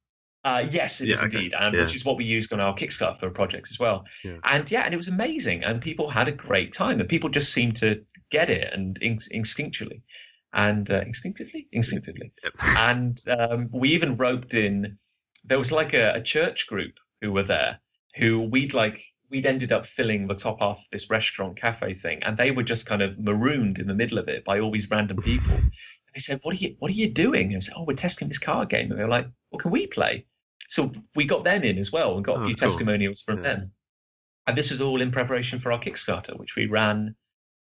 [SPEAKER 7] uh, yes, it is
[SPEAKER 5] Yeah, okay.
[SPEAKER 7] indeed, and
[SPEAKER 5] Yeah.
[SPEAKER 7] which is what we used on our Kickstarter projects as well.
[SPEAKER 5] Yeah.
[SPEAKER 7] And yeah, and it was amazing, and people had a great time, and people just seemed to get it and in- instinctually, and uh, instinctively, instinctively, and um, we even roped in. There was like a, a church group who were there, who we'd like we'd ended up filling the top half of this restaurant cafe thing, and they were just kind of marooned in the middle of it by all these random people. And they said, "What are you What are you doing?" And I said, "Oh, we're testing this card game." And they were like, "Well, can we play?" So we got them in as well and got a
[SPEAKER 5] Oh,
[SPEAKER 7] few
[SPEAKER 5] cool.
[SPEAKER 7] testimonials from
[SPEAKER 5] Yeah.
[SPEAKER 7] them. And this was all in preparation for our Kickstarter, which we ran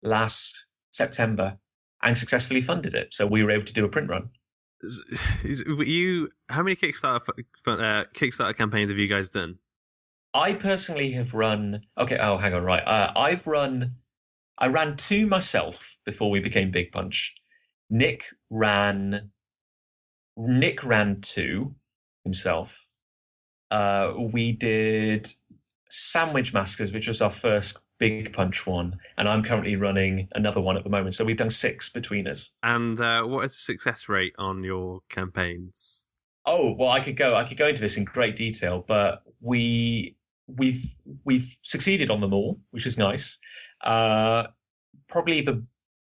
[SPEAKER 7] last September and successfully funded it. So we were able to do a print run.
[SPEAKER 5] You how many Kickstarter uh, Kickstarter campaigns have you guys done?
[SPEAKER 7] I personally have run. Okay, oh, hang on, right. Uh, I've run. I ran two myself before we became Big Punch. Nich ran. Nich ran two himself. Uh, we did Sandwich Masters, which was our first Big Punch one, and I'm currently running another one at the moment. So we've done six between us.
[SPEAKER 5] And uh, what is the success rate on your campaigns?
[SPEAKER 7] Oh well, I could go. I could go into this in great detail, but we we've we've succeeded on them all, which is nice. Uh, probably the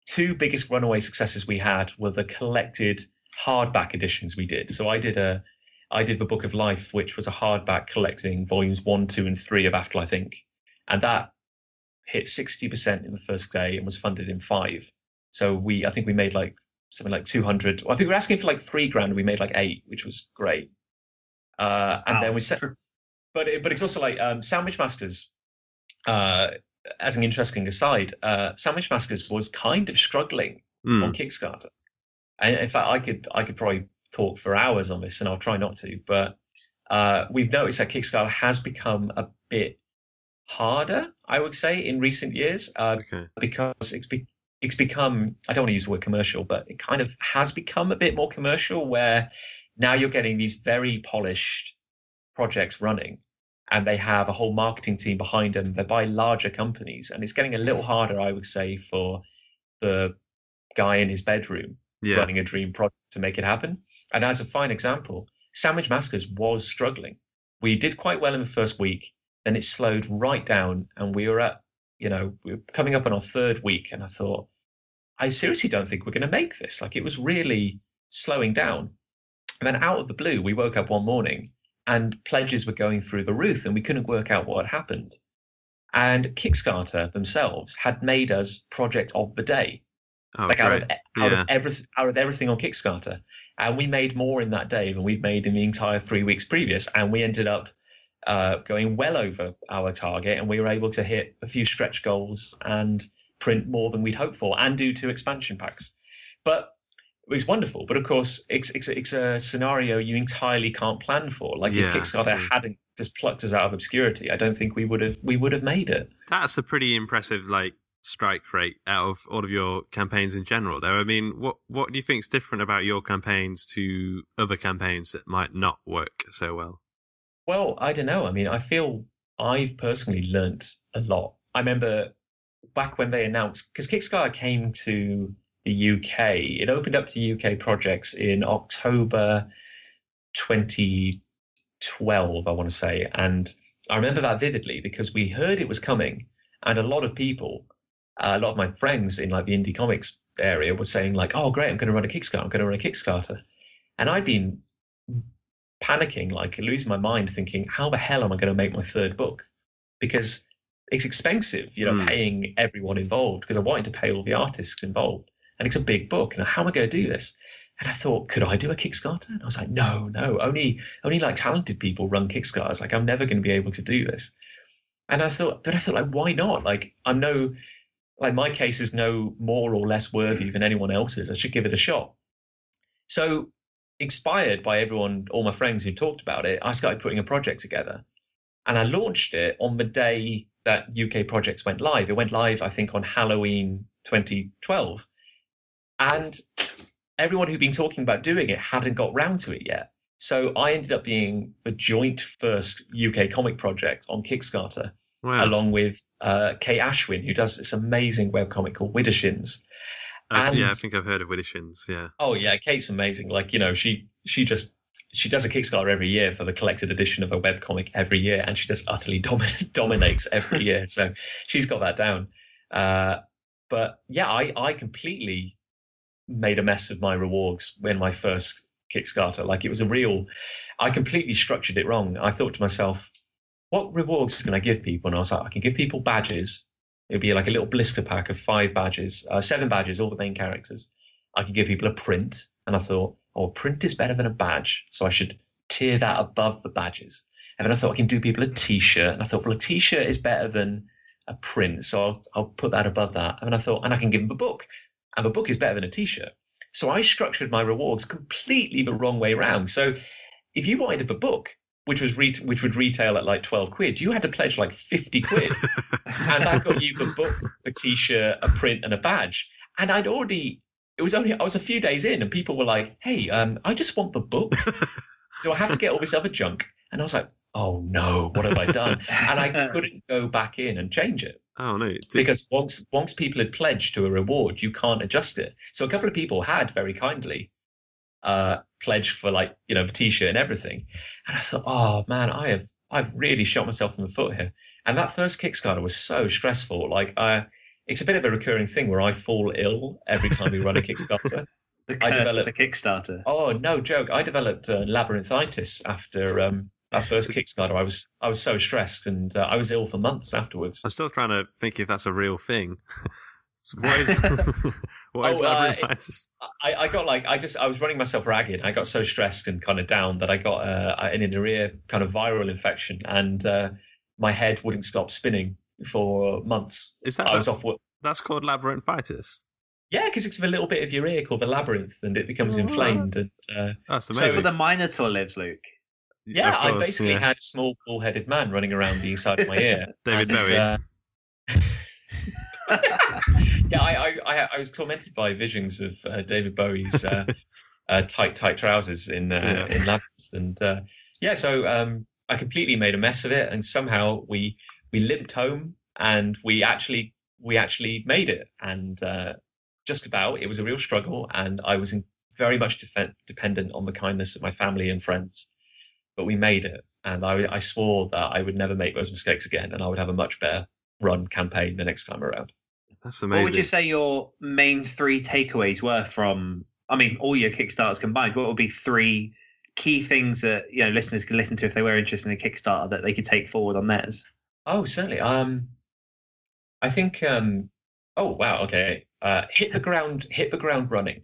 [SPEAKER 7] two biggest runaway successes we had were the collected hardback editions we did. So I did a I did the Book of Life, which was a hardback collecting volumes one, two, and three of Afterlife Inc. And that hit sixty percent in the first day and was funded in five. So we I think we made like something like 200 well, i think we were asking for like three grand we made like eight which was great uh and
[SPEAKER 6] Wow.
[SPEAKER 7] then we set but it, but it's also like um sandwich masters uh as an interesting aside uh sandwich masters was kind of struggling
[SPEAKER 5] Hmm.
[SPEAKER 7] on kickstarter and in fact i could i could probably talk for hours on this and i'll try not to but uh we've noticed that kickstarter has become a bit harder i would say in recent years uh,
[SPEAKER 5] Okay.
[SPEAKER 7] because it's be- it's become I don't want to use the word commercial, but it kind of has become a bit more commercial where now you're getting these very polished projects running and they have a whole marketing team behind them. They're by larger companies and it's getting a little harder, I would say, for the guy in his bedroom
[SPEAKER 5] Yeah.
[SPEAKER 7] running a dream project to make it happen. And as a fine example, Sandwich Masters was struggling. We did quite well in the first week, then it slowed right down, and we were at, you know, we were coming up on our third week, and I thought, I seriously don't think we're going to make this. Like it was really slowing down. And then out of the blue, we woke up one morning and pledges were going through the roof, and we couldn't work out what had happened. And Kickstarter themselves had made us project of the day,
[SPEAKER 5] Oh,
[SPEAKER 7] like out of out
[SPEAKER 5] Yeah.
[SPEAKER 7] of everything out of everything on Kickstarter, and we made more in that day than we'd made in the entire three weeks previous, and we ended up uh, going well over our target, and we were able to hit a few stretch goals and print more than we'd hoped for, and do two expansion packs. But it was wonderful. But of course, it's it's, it's a scenario you entirely can't plan for. Like if Kickstarter hadn't just plucked us out of obscurity, I don't think we would have we would have made it.
[SPEAKER 5] That's a pretty impressive like strike rate out of all of your campaigns in general. Though, I mean, what what do you think is different about your campaigns to other campaigns that might not work so well?
[SPEAKER 7] Well, I don't know. I mean, I feel I've personally learnt a lot. I remember back when they announced because Kickstarter came to the UK, it opened up to UK projects in October 2012, I want to say. And I remember that vividly because we heard it was coming, and a lot of people, a lot of my friends in like the indie comics area were saying, like, oh, great, I'm going to run a Kickstarter, I'm going to run a Kickstarter. And I'd been panicking, like losing my mind, thinking, how the hell am I going to make my third book? Because it's expensive, you know,
[SPEAKER 5] Hmm.
[SPEAKER 7] paying everyone involved because I wanted to pay all the artists involved. And it's a big book. And how am I going to do this? And I thought, could I do a Kickstarter? And I was like, no, no, only only like talented people run Kickstarters. Like I'm never going to be able to do this. And I thought, but I thought, like, why not? Like I'm no, like my case is no more or less worthy than anyone else's. I should give it a shot. So inspired by everyone, all my friends who talked about it, I started putting a project together. And I launched it on the day that UK projects went live. It went live, I think, on Halloween 2012. And everyone who'd been talking about doing it hadn't got round to it yet. So I ended up being the joint first UK comic project on Kickstarter,
[SPEAKER 5] Wow.
[SPEAKER 7] along with uh, Kate Ashwin, who does this amazing webcomic called Widdershins.
[SPEAKER 5] Uh, yeah, I think I've heard of Widdershins. Yeah.
[SPEAKER 7] Oh yeah, Kate's amazing. Like you know, she she just she does a Kickstarter every year for the collected edition of a webcomic every year, and she just utterly domin- dominates every year. So she's got that down. Uh, but yeah, I I completely made a mess of my rewards when my first Kickstarter. Like it was a real. I completely structured it wrong. I thought to myself, what rewards can I give people? And I was like, I can give people badges. It'd be like a little blister pack of five badges, uh, seven badges, all the main characters. I could give people a print, and I thought, oh, print is better than a badge, so I should tier that above the badges. And then I thought I can do people a T-shirt, and I thought, well, a T-shirt is better than a print, so I'll, I'll put that above that. And then I thought, and I can give them a book, and a book is better than a T-shirt. So I structured my rewards completely the wrong way around. So if you wanted the book, which was re- which would retail at like twelve quid, you had to pledge like fifty quid, and that got you the book, a T-shirt, a print, and a badge. And I'd already it was only I was a few days in, and people were like, "Hey, um, I just want the book. Do I have to get all this other junk?" And I was like, "Oh no, what have I done?" And I couldn't go back in and change it
[SPEAKER 5] Oh no. Did-
[SPEAKER 7] because once once people had pledged to a reward, you can't adjust it. So a couple of people had very kindly uh, pledged for like you know the t-shirt and everything, and I thought, oh man, I have I've really shot myself in the foot here. And that first Kickstarter was so stressful. Like I, it's a bit of a recurring thing where I fall ill every time we run a Kickstarter.
[SPEAKER 6] The
[SPEAKER 7] I
[SPEAKER 6] curse of
[SPEAKER 7] developed-
[SPEAKER 6] the Kickstarter.
[SPEAKER 7] Oh no joke! I developed uh, labyrinthitis after um, that first Kickstarter. I was I was so stressed and uh, I was ill for months afterwards.
[SPEAKER 5] I'm still trying to think if that's a real thing. So what is what is
[SPEAKER 7] Oh, uh,
[SPEAKER 5] labyrinthitis?
[SPEAKER 7] I, I got like I just I was running myself ragged. I got so stressed and kind of down that I got uh, an inner ear kind of viral infection, and uh, my head wouldn't stop spinning for months.
[SPEAKER 5] Is that
[SPEAKER 7] I was off work.
[SPEAKER 5] that's called labyrinthitis?
[SPEAKER 7] Yeah, because it's a little bit of your ear called the labyrinth, and it becomes
[SPEAKER 5] Oh,
[SPEAKER 7] inflamed. And uh,
[SPEAKER 5] That's
[SPEAKER 7] So
[SPEAKER 6] where the Minotaur lives, Luke.
[SPEAKER 7] yeah,
[SPEAKER 5] Of
[SPEAKER 7] I basically
[SPEAKER 5] yeah.
[SPEAKER 7] had a small bull-headed man running around the inside of my ear.
[SPEAKER 5] David
[SPEAKER 7] And,
[SPEAKER 5] Bowie.
[SPEAKER 7] uh, yeah, I, I, I, was tormented by visions of uh, David Bowie's uh, uh, tight, tight trousers in uh,
[SPEAKER 5] Yeah.
[SPEAKER 7] in Labyrinth, and uh, yeah, so um, I completely made a mess of it, and somehow we we limped home, and we actually we actually made it, and uh, just about it was a real struggle, and I was in, very much defen dependent on the kindness of my family and friends, but we made it, and I, I swore that I would never make those mistakes again, and I would have a much better run campaign the next time around.
[SPEAKER 5] That's
[SPEAKER 6] What
[SPEAKER 5] amazing.
[SPEAKER 6] would you say your main three takeaways were from? I mean, all your Kickstarters combined. What would be three key things that you know listeners can listen to if they were interested in a Kickstarter that they could take forward on theirs?
[SPEAKER 7] Oh, certainly. Um, I think. Um, oh wow. Okay. Uh, hit the ground. Hit the ground running.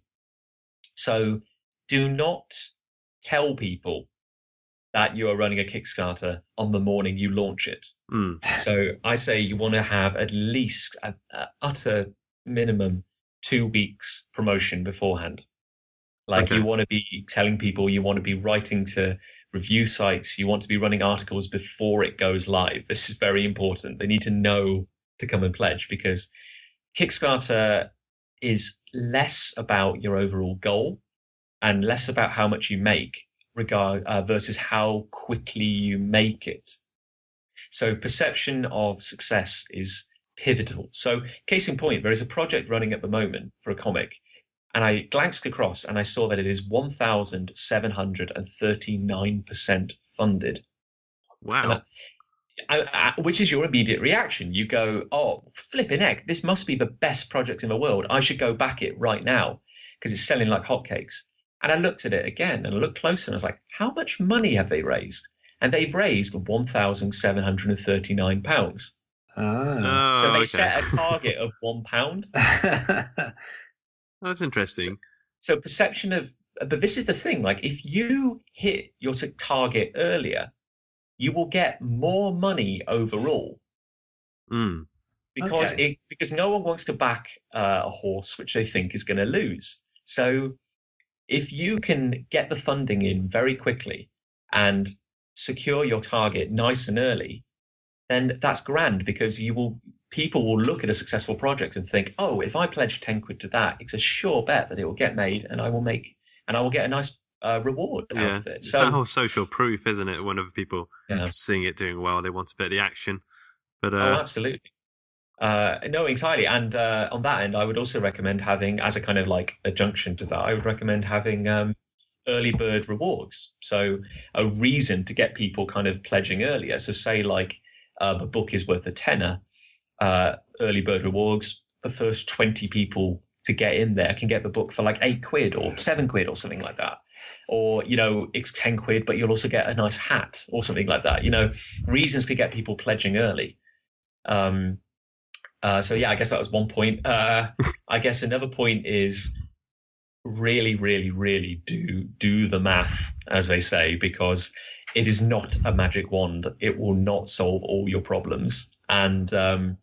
[SPEAKER 7] So, do not tell people that you are running a Kickstarter on the morning you launch it.
[SPEAKER 5] Mm.
[SPEAKER 7] So I say you want to have at least a, a utter minimum two weeks promotion beforehand. Like
[SPEAKER 5] Okay.
[SPEAKER 7] you want to be telling people, you want to be writing to review sites, you want to be running articles before it goes live. This is very important. They need to know to come and pledge because Kickstarter is less about your overall goal and less about how much you make regard uh, versus how quickly you make it. So perception of success is pivotal. So case in point, there is a project running at the moment for a comic, and I glanced across and I saw that it is 1,739% funded.
[SPEAKER 5] Wow.
[SPEAKER 7] I, I, uh, uh, uh, which is your immediate reaction? You go, "Oh, flipping heck! This must be the best project in the world. I should go back it right now because it's selling like hotcakes." And I looked at it again and I looked closer and I was like, "How much money have they raised?" And they've raised one thousand seven hundred and thirty-nine pounds.
[SPEAKER 6] Ah.
[SPEAKER 5] Oh,
[SPEAKER 7] so they
[SPEAKER 5] okay.
[SPEAKER 7] set a target of one pound.
[SPEAKER 5] That's interesting.
[SPEAKER 7] So perception of, but this is the thing. Like, if you hit your target earlier, you will get more money overall.
[SPEAKER 5] Mm.
[SPEAKER 7] because
[SPEAKER 6] Okay.
[SPEAKER 7] it because no one wants to back uh, a horse which they think is going to lose. So if you can get the funding in very quickly and secure your target nice and early, then that's grand because you will people will look at a successful project and think, oh, if I pledge ten quid to that, it's a sure bet that it will get made and I will make and I will get a nice uh, reward out
[SPEAKER 5] Yeah.
[SPEAKER 7] of it.
[SPEAKER 5] It's that whole social proof, isn't it? Whenever people
[SPEAKER 7] Yeah.
[SPEAKER 5] seeing it doing well, they want a bit of the action. But
[SPEAKER 7] Oh,
[SPEAKER 5] uh,
[SPEAKER 7] absolutely. Uh, no, entirely. And uh, on that end, I would also recommend having, as a kind of like adjunction to that, I would recommend having um, early bird rewards. So a reason to get people kind of pledging earlier. So say like uh, the book is worth a tenner, uh, early bird rewards. The first twenty people to get in there can get the book for like eight quid or seven quid or something like that. Or you know it's ten quid, but you'll also get a nice hat or something like that. You know, reasons to get people pledging early. Um, uh, so yeah, I guess that was one point. Uh, I guess another point is really, really, really do do the math, as they say, because it is not a magic wand. It will not solve all your problems. And um,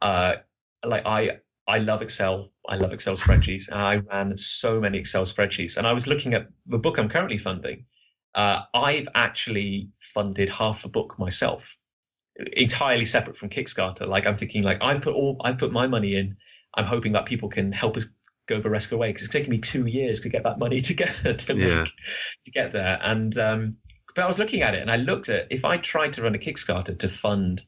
[SPEAKER 7] uh, like I, I love Excel. I love Excel spreadsheets. And I ran so many Excel spreadsheets. And I was looking at the book I'm currently funding. Uh, I've actually funded half a book myself entirely separate from Kickstarter. Like I'm thinking, like I've put all I've put my money in. I'm hoping that people can help us go the rest of the way because it's taken me two years to get that money together to
[SPEAKER 5] Yeah.
[SPEAKER 7] make to get there. And um, but I was looking at it and I looked at if I tried to run a Kickstarter to fund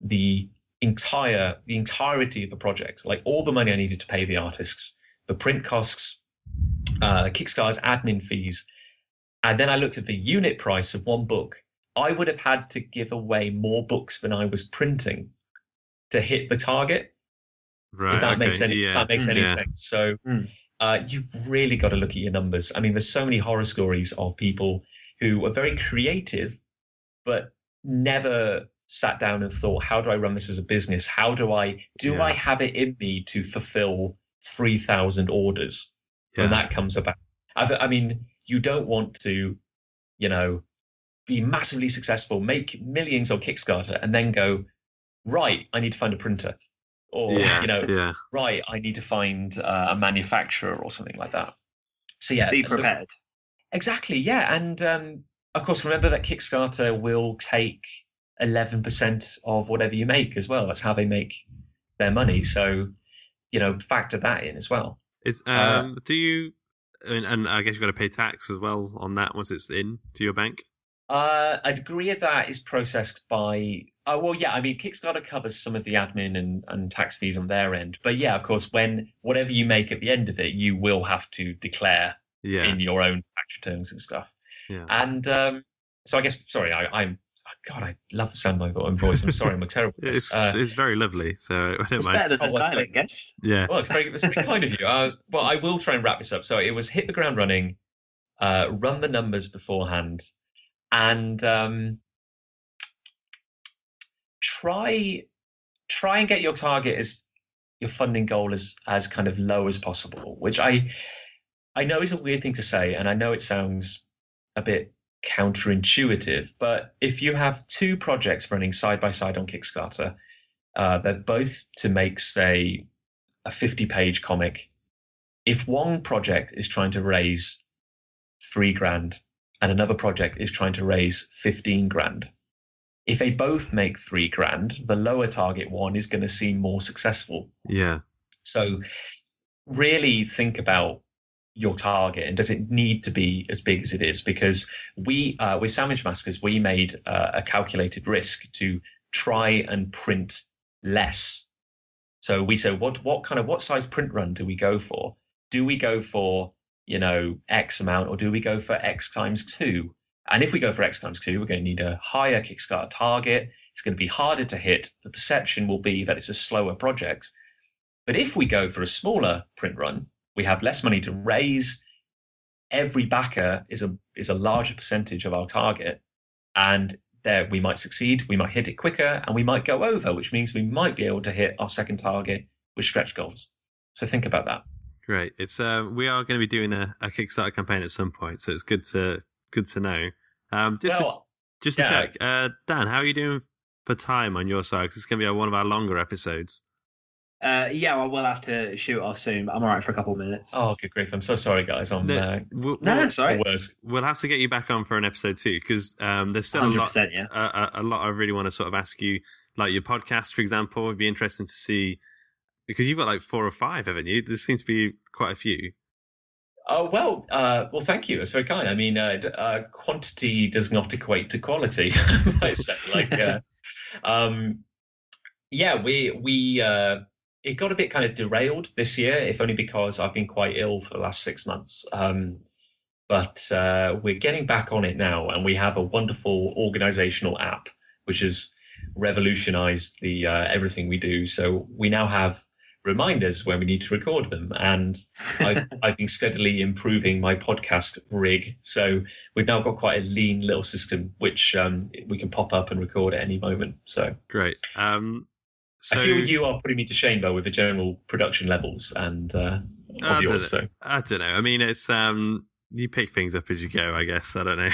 [SPEAKER 7] the entire the entirety of the project, like all the money I needed to pay the artists, the print costs, uh, Kickstarter's admin fees, and then I looked at the unit price of one book. I would have had to give away more books than I was printing to hit the target.
[SPEAKER 5] right,
[SPEAKER 7] if that
[SPEAKER 5] okay,
[SPEAKER 7] makes any
[SPEAKER 5] yeah,
[SPEAKER 7] if that makes any
[SPEAKER 5] yeah.
[SPEAKER 7] sense. So
[SPEAKER 6] Mm.
[SPEAKER 7] uh, you've really got to look at your numbers. I mean, there's so many horror stories of people who are very creative, but never sat down and thought, how do I run this as a business? How do I do
[SPEAKER 5] Yeah.
[SPEAKER 7] I have it in me to fulfill three thousand orders when that comes about? I've, I mean, you don't want to, you know, be massively successful, make millions on Kickstarter, and then go, right, I need to find a printer, or
[SPEAKER 5] yeah,
[SPEAKER 7] you know,
[SPEAKER 5] yeah,
[SPEAKER 7] right, I need to find uh, a manufacturer or something like that. So yeah,
[SPEAKER 6] Be
[SPEAKER 7] look-
[SPEAKER 6] prepared.
[SPEAKER 7] exactly, yeah, and um, of course, remember that Kickstarter will take eleven percent of whatever you make as well. That's how they make their money. So you know, factor that in as well.
[SPEAKER 5] Is
[SPEAKER 7] Uh,
[SPEAKER 5] um, do you? And, and I guess you've got to pay tax as well on that once it's in to your bank.
[SPEAKER 7] Uh, a degree of that is processed by. Uh, well, yeah, I mean, Kickstarter covers some of the admin and, and tax fees on their end, but yeah, of course, when whatever you make at the end of it, you will have to declare
[SPEAKER 5] Yeah,
[SPEAKER 7] in your own tax returns and stuff.
[SPEAKER 5] yeah.
[SPEAKER 7] And um, so I guess, sorry, I, I'm. oh, God, I love the sound of my own voice. I'm sorry, I'm terrible. this.
[SPEAKER 5] It's
[SPEAKER 7] Uh,
[SPEAKER 5] it's very lovely, so I don't
[SPEAKER 6] It's
[SPEAKER 5] mind.
[SPEAKER 6] better than
[SPEAKER 7] Oh,
[SPEAKER 6] the silent
[SPEAKER 7] that?
[SPEAKER 6] guest.
[SPEAKER 5] Yeah,
[SPEAKER 7] well, it's very, it's very kind of you. Uh, well, I will try and wrap this up. So it was hit the ground running. uh, run the numbers beforehand, and um, try try and get your target as your funding goal as as kind of low as possible. Which I I know is a weird thing to say, and I know it sounds a bit counterintuitive, but if you have two projects running side by side on Kickstarter, uh, they're both to make, say, a 50 page comic. If one project is trying to raise three grand and another project is trying to raise 15 grand, if they both make three grand, the lower target one is going to seem more successful.
[SPEAKER 5] Yeah.
[SPEAKER 7] So, really think about your target and does it need to be as big as it is? Because we, uh, with Sandwich Maskers, we made uh, a calculated risk to try and print less. So we said, what what kind of what size print run do we go for? Do we go for you know X amount, or do we go for X times two? And if we go for X times two, we're going to need a higher Kickstarter target. It's going to be harder to hit. The perception will be that it's a slower project. But if we go for a smaller print run, we have less money to raise. Every backer is a is a larger percentage of our target, and there we might succeed, we might hit it quicker, and we might go over, which means we might be able to hit our second target with stretch goals. So think about that.
[SPEAKER 5] Great. It's uh, we are going to be doing a, a Kickstarter campaign at some point, so it's good to good to know. Um, just
[SPEAKER 7] Well,
[SPEAKER 5] to, just
[SPEAKER 7] yeah.
[SPEAKER 5] to check, uh, Dan, how are you doing for time on your side? 'Cause it's going to be one of our longer episodes.
[SPEAKER 6] Uh, yeah, well, we'll have to shoot off soon, I'm all right for a couple of minutes.
[SPEAKER 7] Oh, good grief! I'm so sorry, guys. I'm
[SPEAKER 5] The-
[SPEAKER 7] uh,
[SPEAKER 5] we'll,
[SPEAKER 6] no,
[SPEAKER 5] we'll,
[SPEAKER 6] that's all right.
[SPEAKER 7] worse.
[SPEAKER 5] we'll have to get you back on for an episode too, because um, there's still a lot,
[SPEAKER 6] 100%, yeah.
[SPEAKER 5] a, a, a lot I really want to sort of ask you, like your podcast, for example. Would be interesting to see because you've got like four or five, haven't you? There seems to be quite a few.
[SPEAKER 7] Oh well, uh, well, thank you. That's very kind. I mean, uh, d- uh, quantity does not equate to quality. I say, like, uh, um, yeah, we we uh, it got a bit kind of derailed this year, if only because I've been quite ill for the last six months. Um, but uh, we're getting back on it now, and we have a wonderful organizational app which has revolutionized the uh, everything we do. So we now have reminders when we need to record them, and I've, I've been steadily improving my podcast rig. So we've now got quite a lean little system which um, we can pop up and record at any moment. So
[SPEAKER 5] Great. Um, so
[SPEAKER 7] I feel you are putting me to shame though with the general production levels and uh,
[SPEAKER 5] I
[SPEAKER 7] of
[SPEAKER 5] don't
[SPEAKER 7] yours.
[SPEAKER 5] know.
[SPEAKER 7] So
[SPEAKER 5] I don't know. I mean, it's um, you pick things up as you go. I guess I don't know.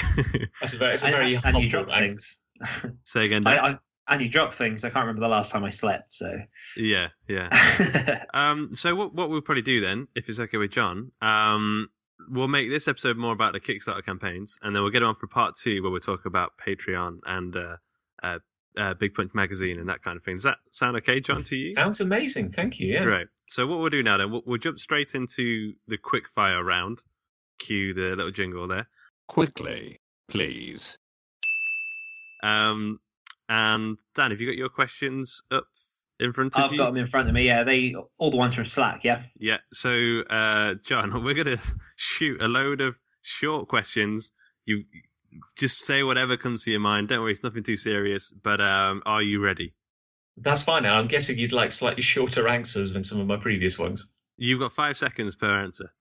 [SPEAKER 7] that's a very, it's a very
[SPEAKER 6] and,
[SPEAKER 7] humble
[SPEAKER 6] you drop things.
[SPEAKER 5] Say again.
[SPEAKER 6] I, I, and you drop things. I can't remember the last time I slept, so.
[SPEAKER 5] yeah, yeah. Um, so what what we'll probably do then, if it's okay with Jon, um, we'll make this episode more about the Kickstarter campaigns, and then we'll get on for part two where we'll talk about Patreon and uh, uh, uh, Big Punch magazine and that kind of thing. Does that sound okay, Jon, to you?
[SPEAKER 7] Sounds amazing. Thank you. Yeah.
[SPEAKER 5] Great. So what we'll do now then, we'll, we'll jump straight into the quick fire round. Cue the little jingle there.
[SPEAKER 4] Quickly, please.
[SPEAKER 5] Um, and Dan, have you got your questions up in front of you?
[SPEAKER 6] I've
[SPEAKER 5] you?
[SPEAKER 6] got them in front of me. Yeah, they all the ones from Slack. Yeah.
[SPEAKER 5] Yeah. So, uh, Jon, we're gonna shoot a load of short questions. You just say whatever comes to your mind. Don't worry, it's nothing too serious. But um, are you ready?
[SPEAKER 7] That's fine. Now I'm guessing you'd like slightly shorter answers than some of my previous ones.
[SPEAKER 5] You've got five seconds per answer.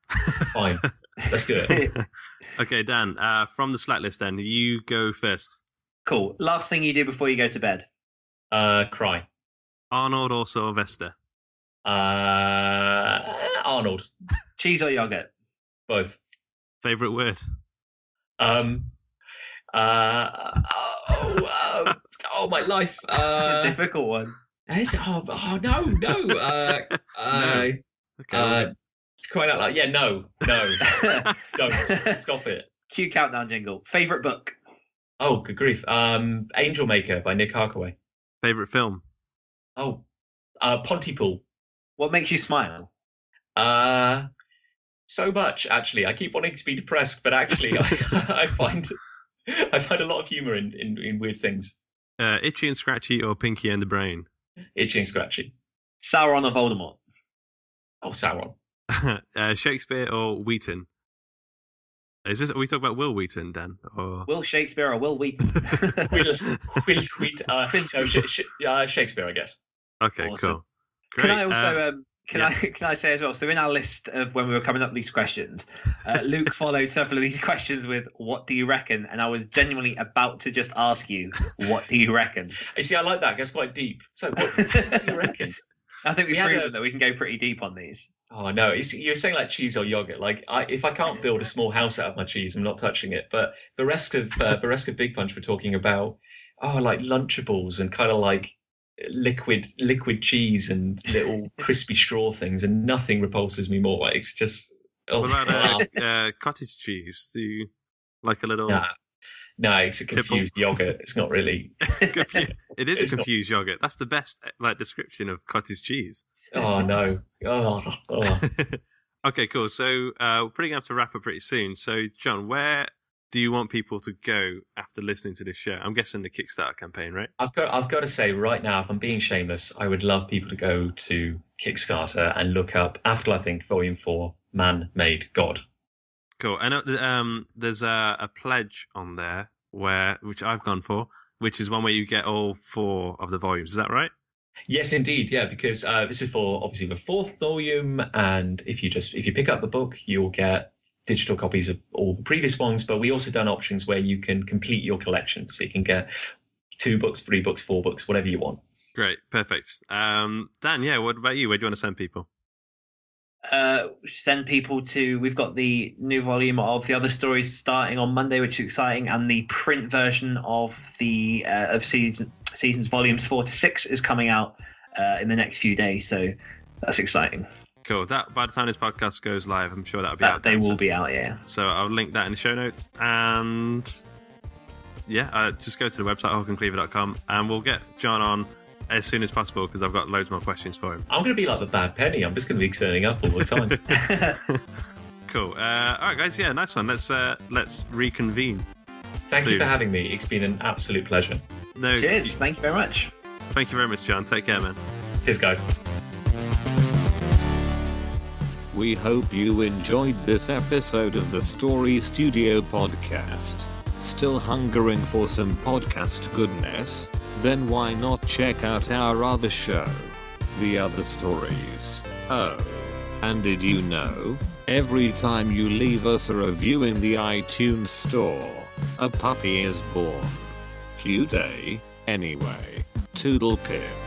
[SPEAKER 7] Fine. Let's do it.
[SPEAKER 5] okay, Dan. Uh, from the Slack list, then you go first.
[SPEAKER 6] Cool. Last thing you do before you go to bed.
[SPEAKER 7] Uh, cry.
[SPEAKER 5] Arnold or Sylvester?
[SPEAKER 7] Uh, Arnold.
[SPEAKER 6] Cheese or yogurt.
[SPEAKER 7] Both.
[SPEAKER 5] Favorite word?
[SPEAKER 7] Um, uh, oh, uh, oh, my life.
[SPEAKER 6] It's a
[SPEAKER 7] Uh,
[SPEAKER 6] difficult one.
[SPEAKER 7] is it? Oh, oh, no, no. Uh, uh,
[SPEAKER 5] Okay.
[SPEAKER 7] uh, crying out loud. Yeah, no, no. Don't. Stop it.
[SPEAKER 6] Cue countdown jingle. Favorite book.
[SPEAKER 7] Oh, good grief. Um, Angel Maker by Nick Harkaway.
[SPEAKER 5] Favorite film?
[SPEAKER 7] Oh, uh, Pontypool.
[SPEAKER 6] What makes you smile?
[SPEAKER 7] Uh, so much actually. I keep wanting to be depressed, but actually, I, I find I find a lot of humor in, in, in weird things.
[SPEAKER 5] Uh, Itchy and Scratchy or Pinky and the Brain?
[SPEAKER 7] Itchy and scratchy.
[SPEAKER 6] Sauron or Voldemort?
[SPEAKER 7] Oh, Sauron.
[SPEAKER 5] uh, Shakespeare or Wheaton? Is this? Are we talking about Wil Wheaton, Dan? Or
[SPEAKER 6] Will Shakespeare or Wil Wheaton?
[SPEAKER 7] Will, Will Wheat, uh, no, sh- sh- uh, Shakespeare, I guess.
[SPEAKER 5] okay,
[SPEAKER 6] Awesome.
[SPEAKER 5] cool.
[SPEAKER 6] Can I also
[SPEAKER 5] Uh,
[SPEAKER 6] um, Can
[SPEAKER 5] Yeah.
[SPEAKER 6] I can I say as well? So in our list of when we were coming up with these questions, uh, Luke followed several of these questions with "What do you reckon?" And I was genuinely about to just ask you, "What do you reckon?"
[SPEAKER 7] You see, I like that. It gets quite deep. So, what, what do you reckon?
[SPEAKER 6] I think we've
[SPEAKER 7] We
[SPEAKER 6] proven
[SPEAKER 7] a-
[SPEAKER 6] that we can go pretty deep on these.
[SPEAKER 7] Oh no, it's, you're saying like cheese or yogurt. Like, I, if I can't build a small house out of my cheese, I'm not touching it. But the rest of uh, the rest of Big Punch, we're talking about oh, like Lunchables and kind of like liquid liquid cheese and little crispy straw things, and nothing repulses me more. It's just oh,
[SPEAKER 5] What about uh, uh, cottage cheese? Do you like a little?
[SPEAKER 7] Nah. No, it's a confused yogurt. It's not really.
[SPEAKER 5] It is
[SPEAKER 7] It's
[SPEAKER 5] a
[SPEAKER 7] not-
[SPEAKER 5] confused yogurt. That's the best like description of cottage cheese.
[SPEAKER 7] Oh no. Oh, oh.
[SPEAKER 5] okay, cool. So uh, we're pretty gonna have to wrap up pretty soon. So, Jon, where do you want people to go after listening to this show? I'm guessing the Kickstarter campaign, right?
[SPEAKER 7] I've got I've got to say right now, if I'm being shameless, I would love people to go to Kickstarter and look up Afterlife Inc. Volume Four, Man Made God.
[SPEAKER 5] Cool. I know um, there's a, a pledge on there where which I've gone for, which is one where you get all four of the volumes. Is that right?
[SPEAKER 7] Yes, indeed, yeah, because uh, this is for obviously the fourth volume, and if you just if you pick up the book, you'll get digital copies of all the previous ones. But we also done options where you can complete your collection, so you can get two books, three books, four books, whatever you want.
[SPEAKER 5] Great. Perfect. Um, Dan, yeah. What about you? Where do you want to send people?
[SPEAKER 6] Uh, send people to. We've got the new volume of the other stories starting on Monday, which is exciting, and the print version of the uh, of season, seasons volumes four to six is coming out uh, in the next few days. So that's exciting.
[SPEAKER 5] Cool. That by the time this podcast goes live, I'm sure that'll be out.
[SPEAKER 6] They will
[SPEAKER 5] so-
[SPEAKER 6] be out. Yeah.
[SPEAKER 5] So I'll link that in the show notes. And yeah, uh, just go to the website, hawkandcleaver.com, and we'll get Jon on as soon as possible because I've got loads more questions for him.
[SPEAKER 7] I'm going to be like the bad penny. I'm just going to be turning up all the time.
[SPEAKER 5] Cool. Uh, all right, guys. Yeah, nice one. Let's uh, let's reconvene.
[SPEAKER 7] Thank you for having me. It's been an absolute pleasure.
[SPEAKER 5] No,
[SPEAKER 6] Cheers. Thank you very much.
[SPEAKER 5] Thank you very much, Jon. Take care, man.
[SPEAKER 7] Cheers, guys.
[SPEAKER 4] We hope you enjoyed this episode of the Story Studio podcast. Still hungering for some podcast goodness? Then why not check out our other show, The Other Stories? Oh, and did you know? Every time you leave us a review in the iTunes store, a puppy is born. Cute, eh? Anyway, toodle pip.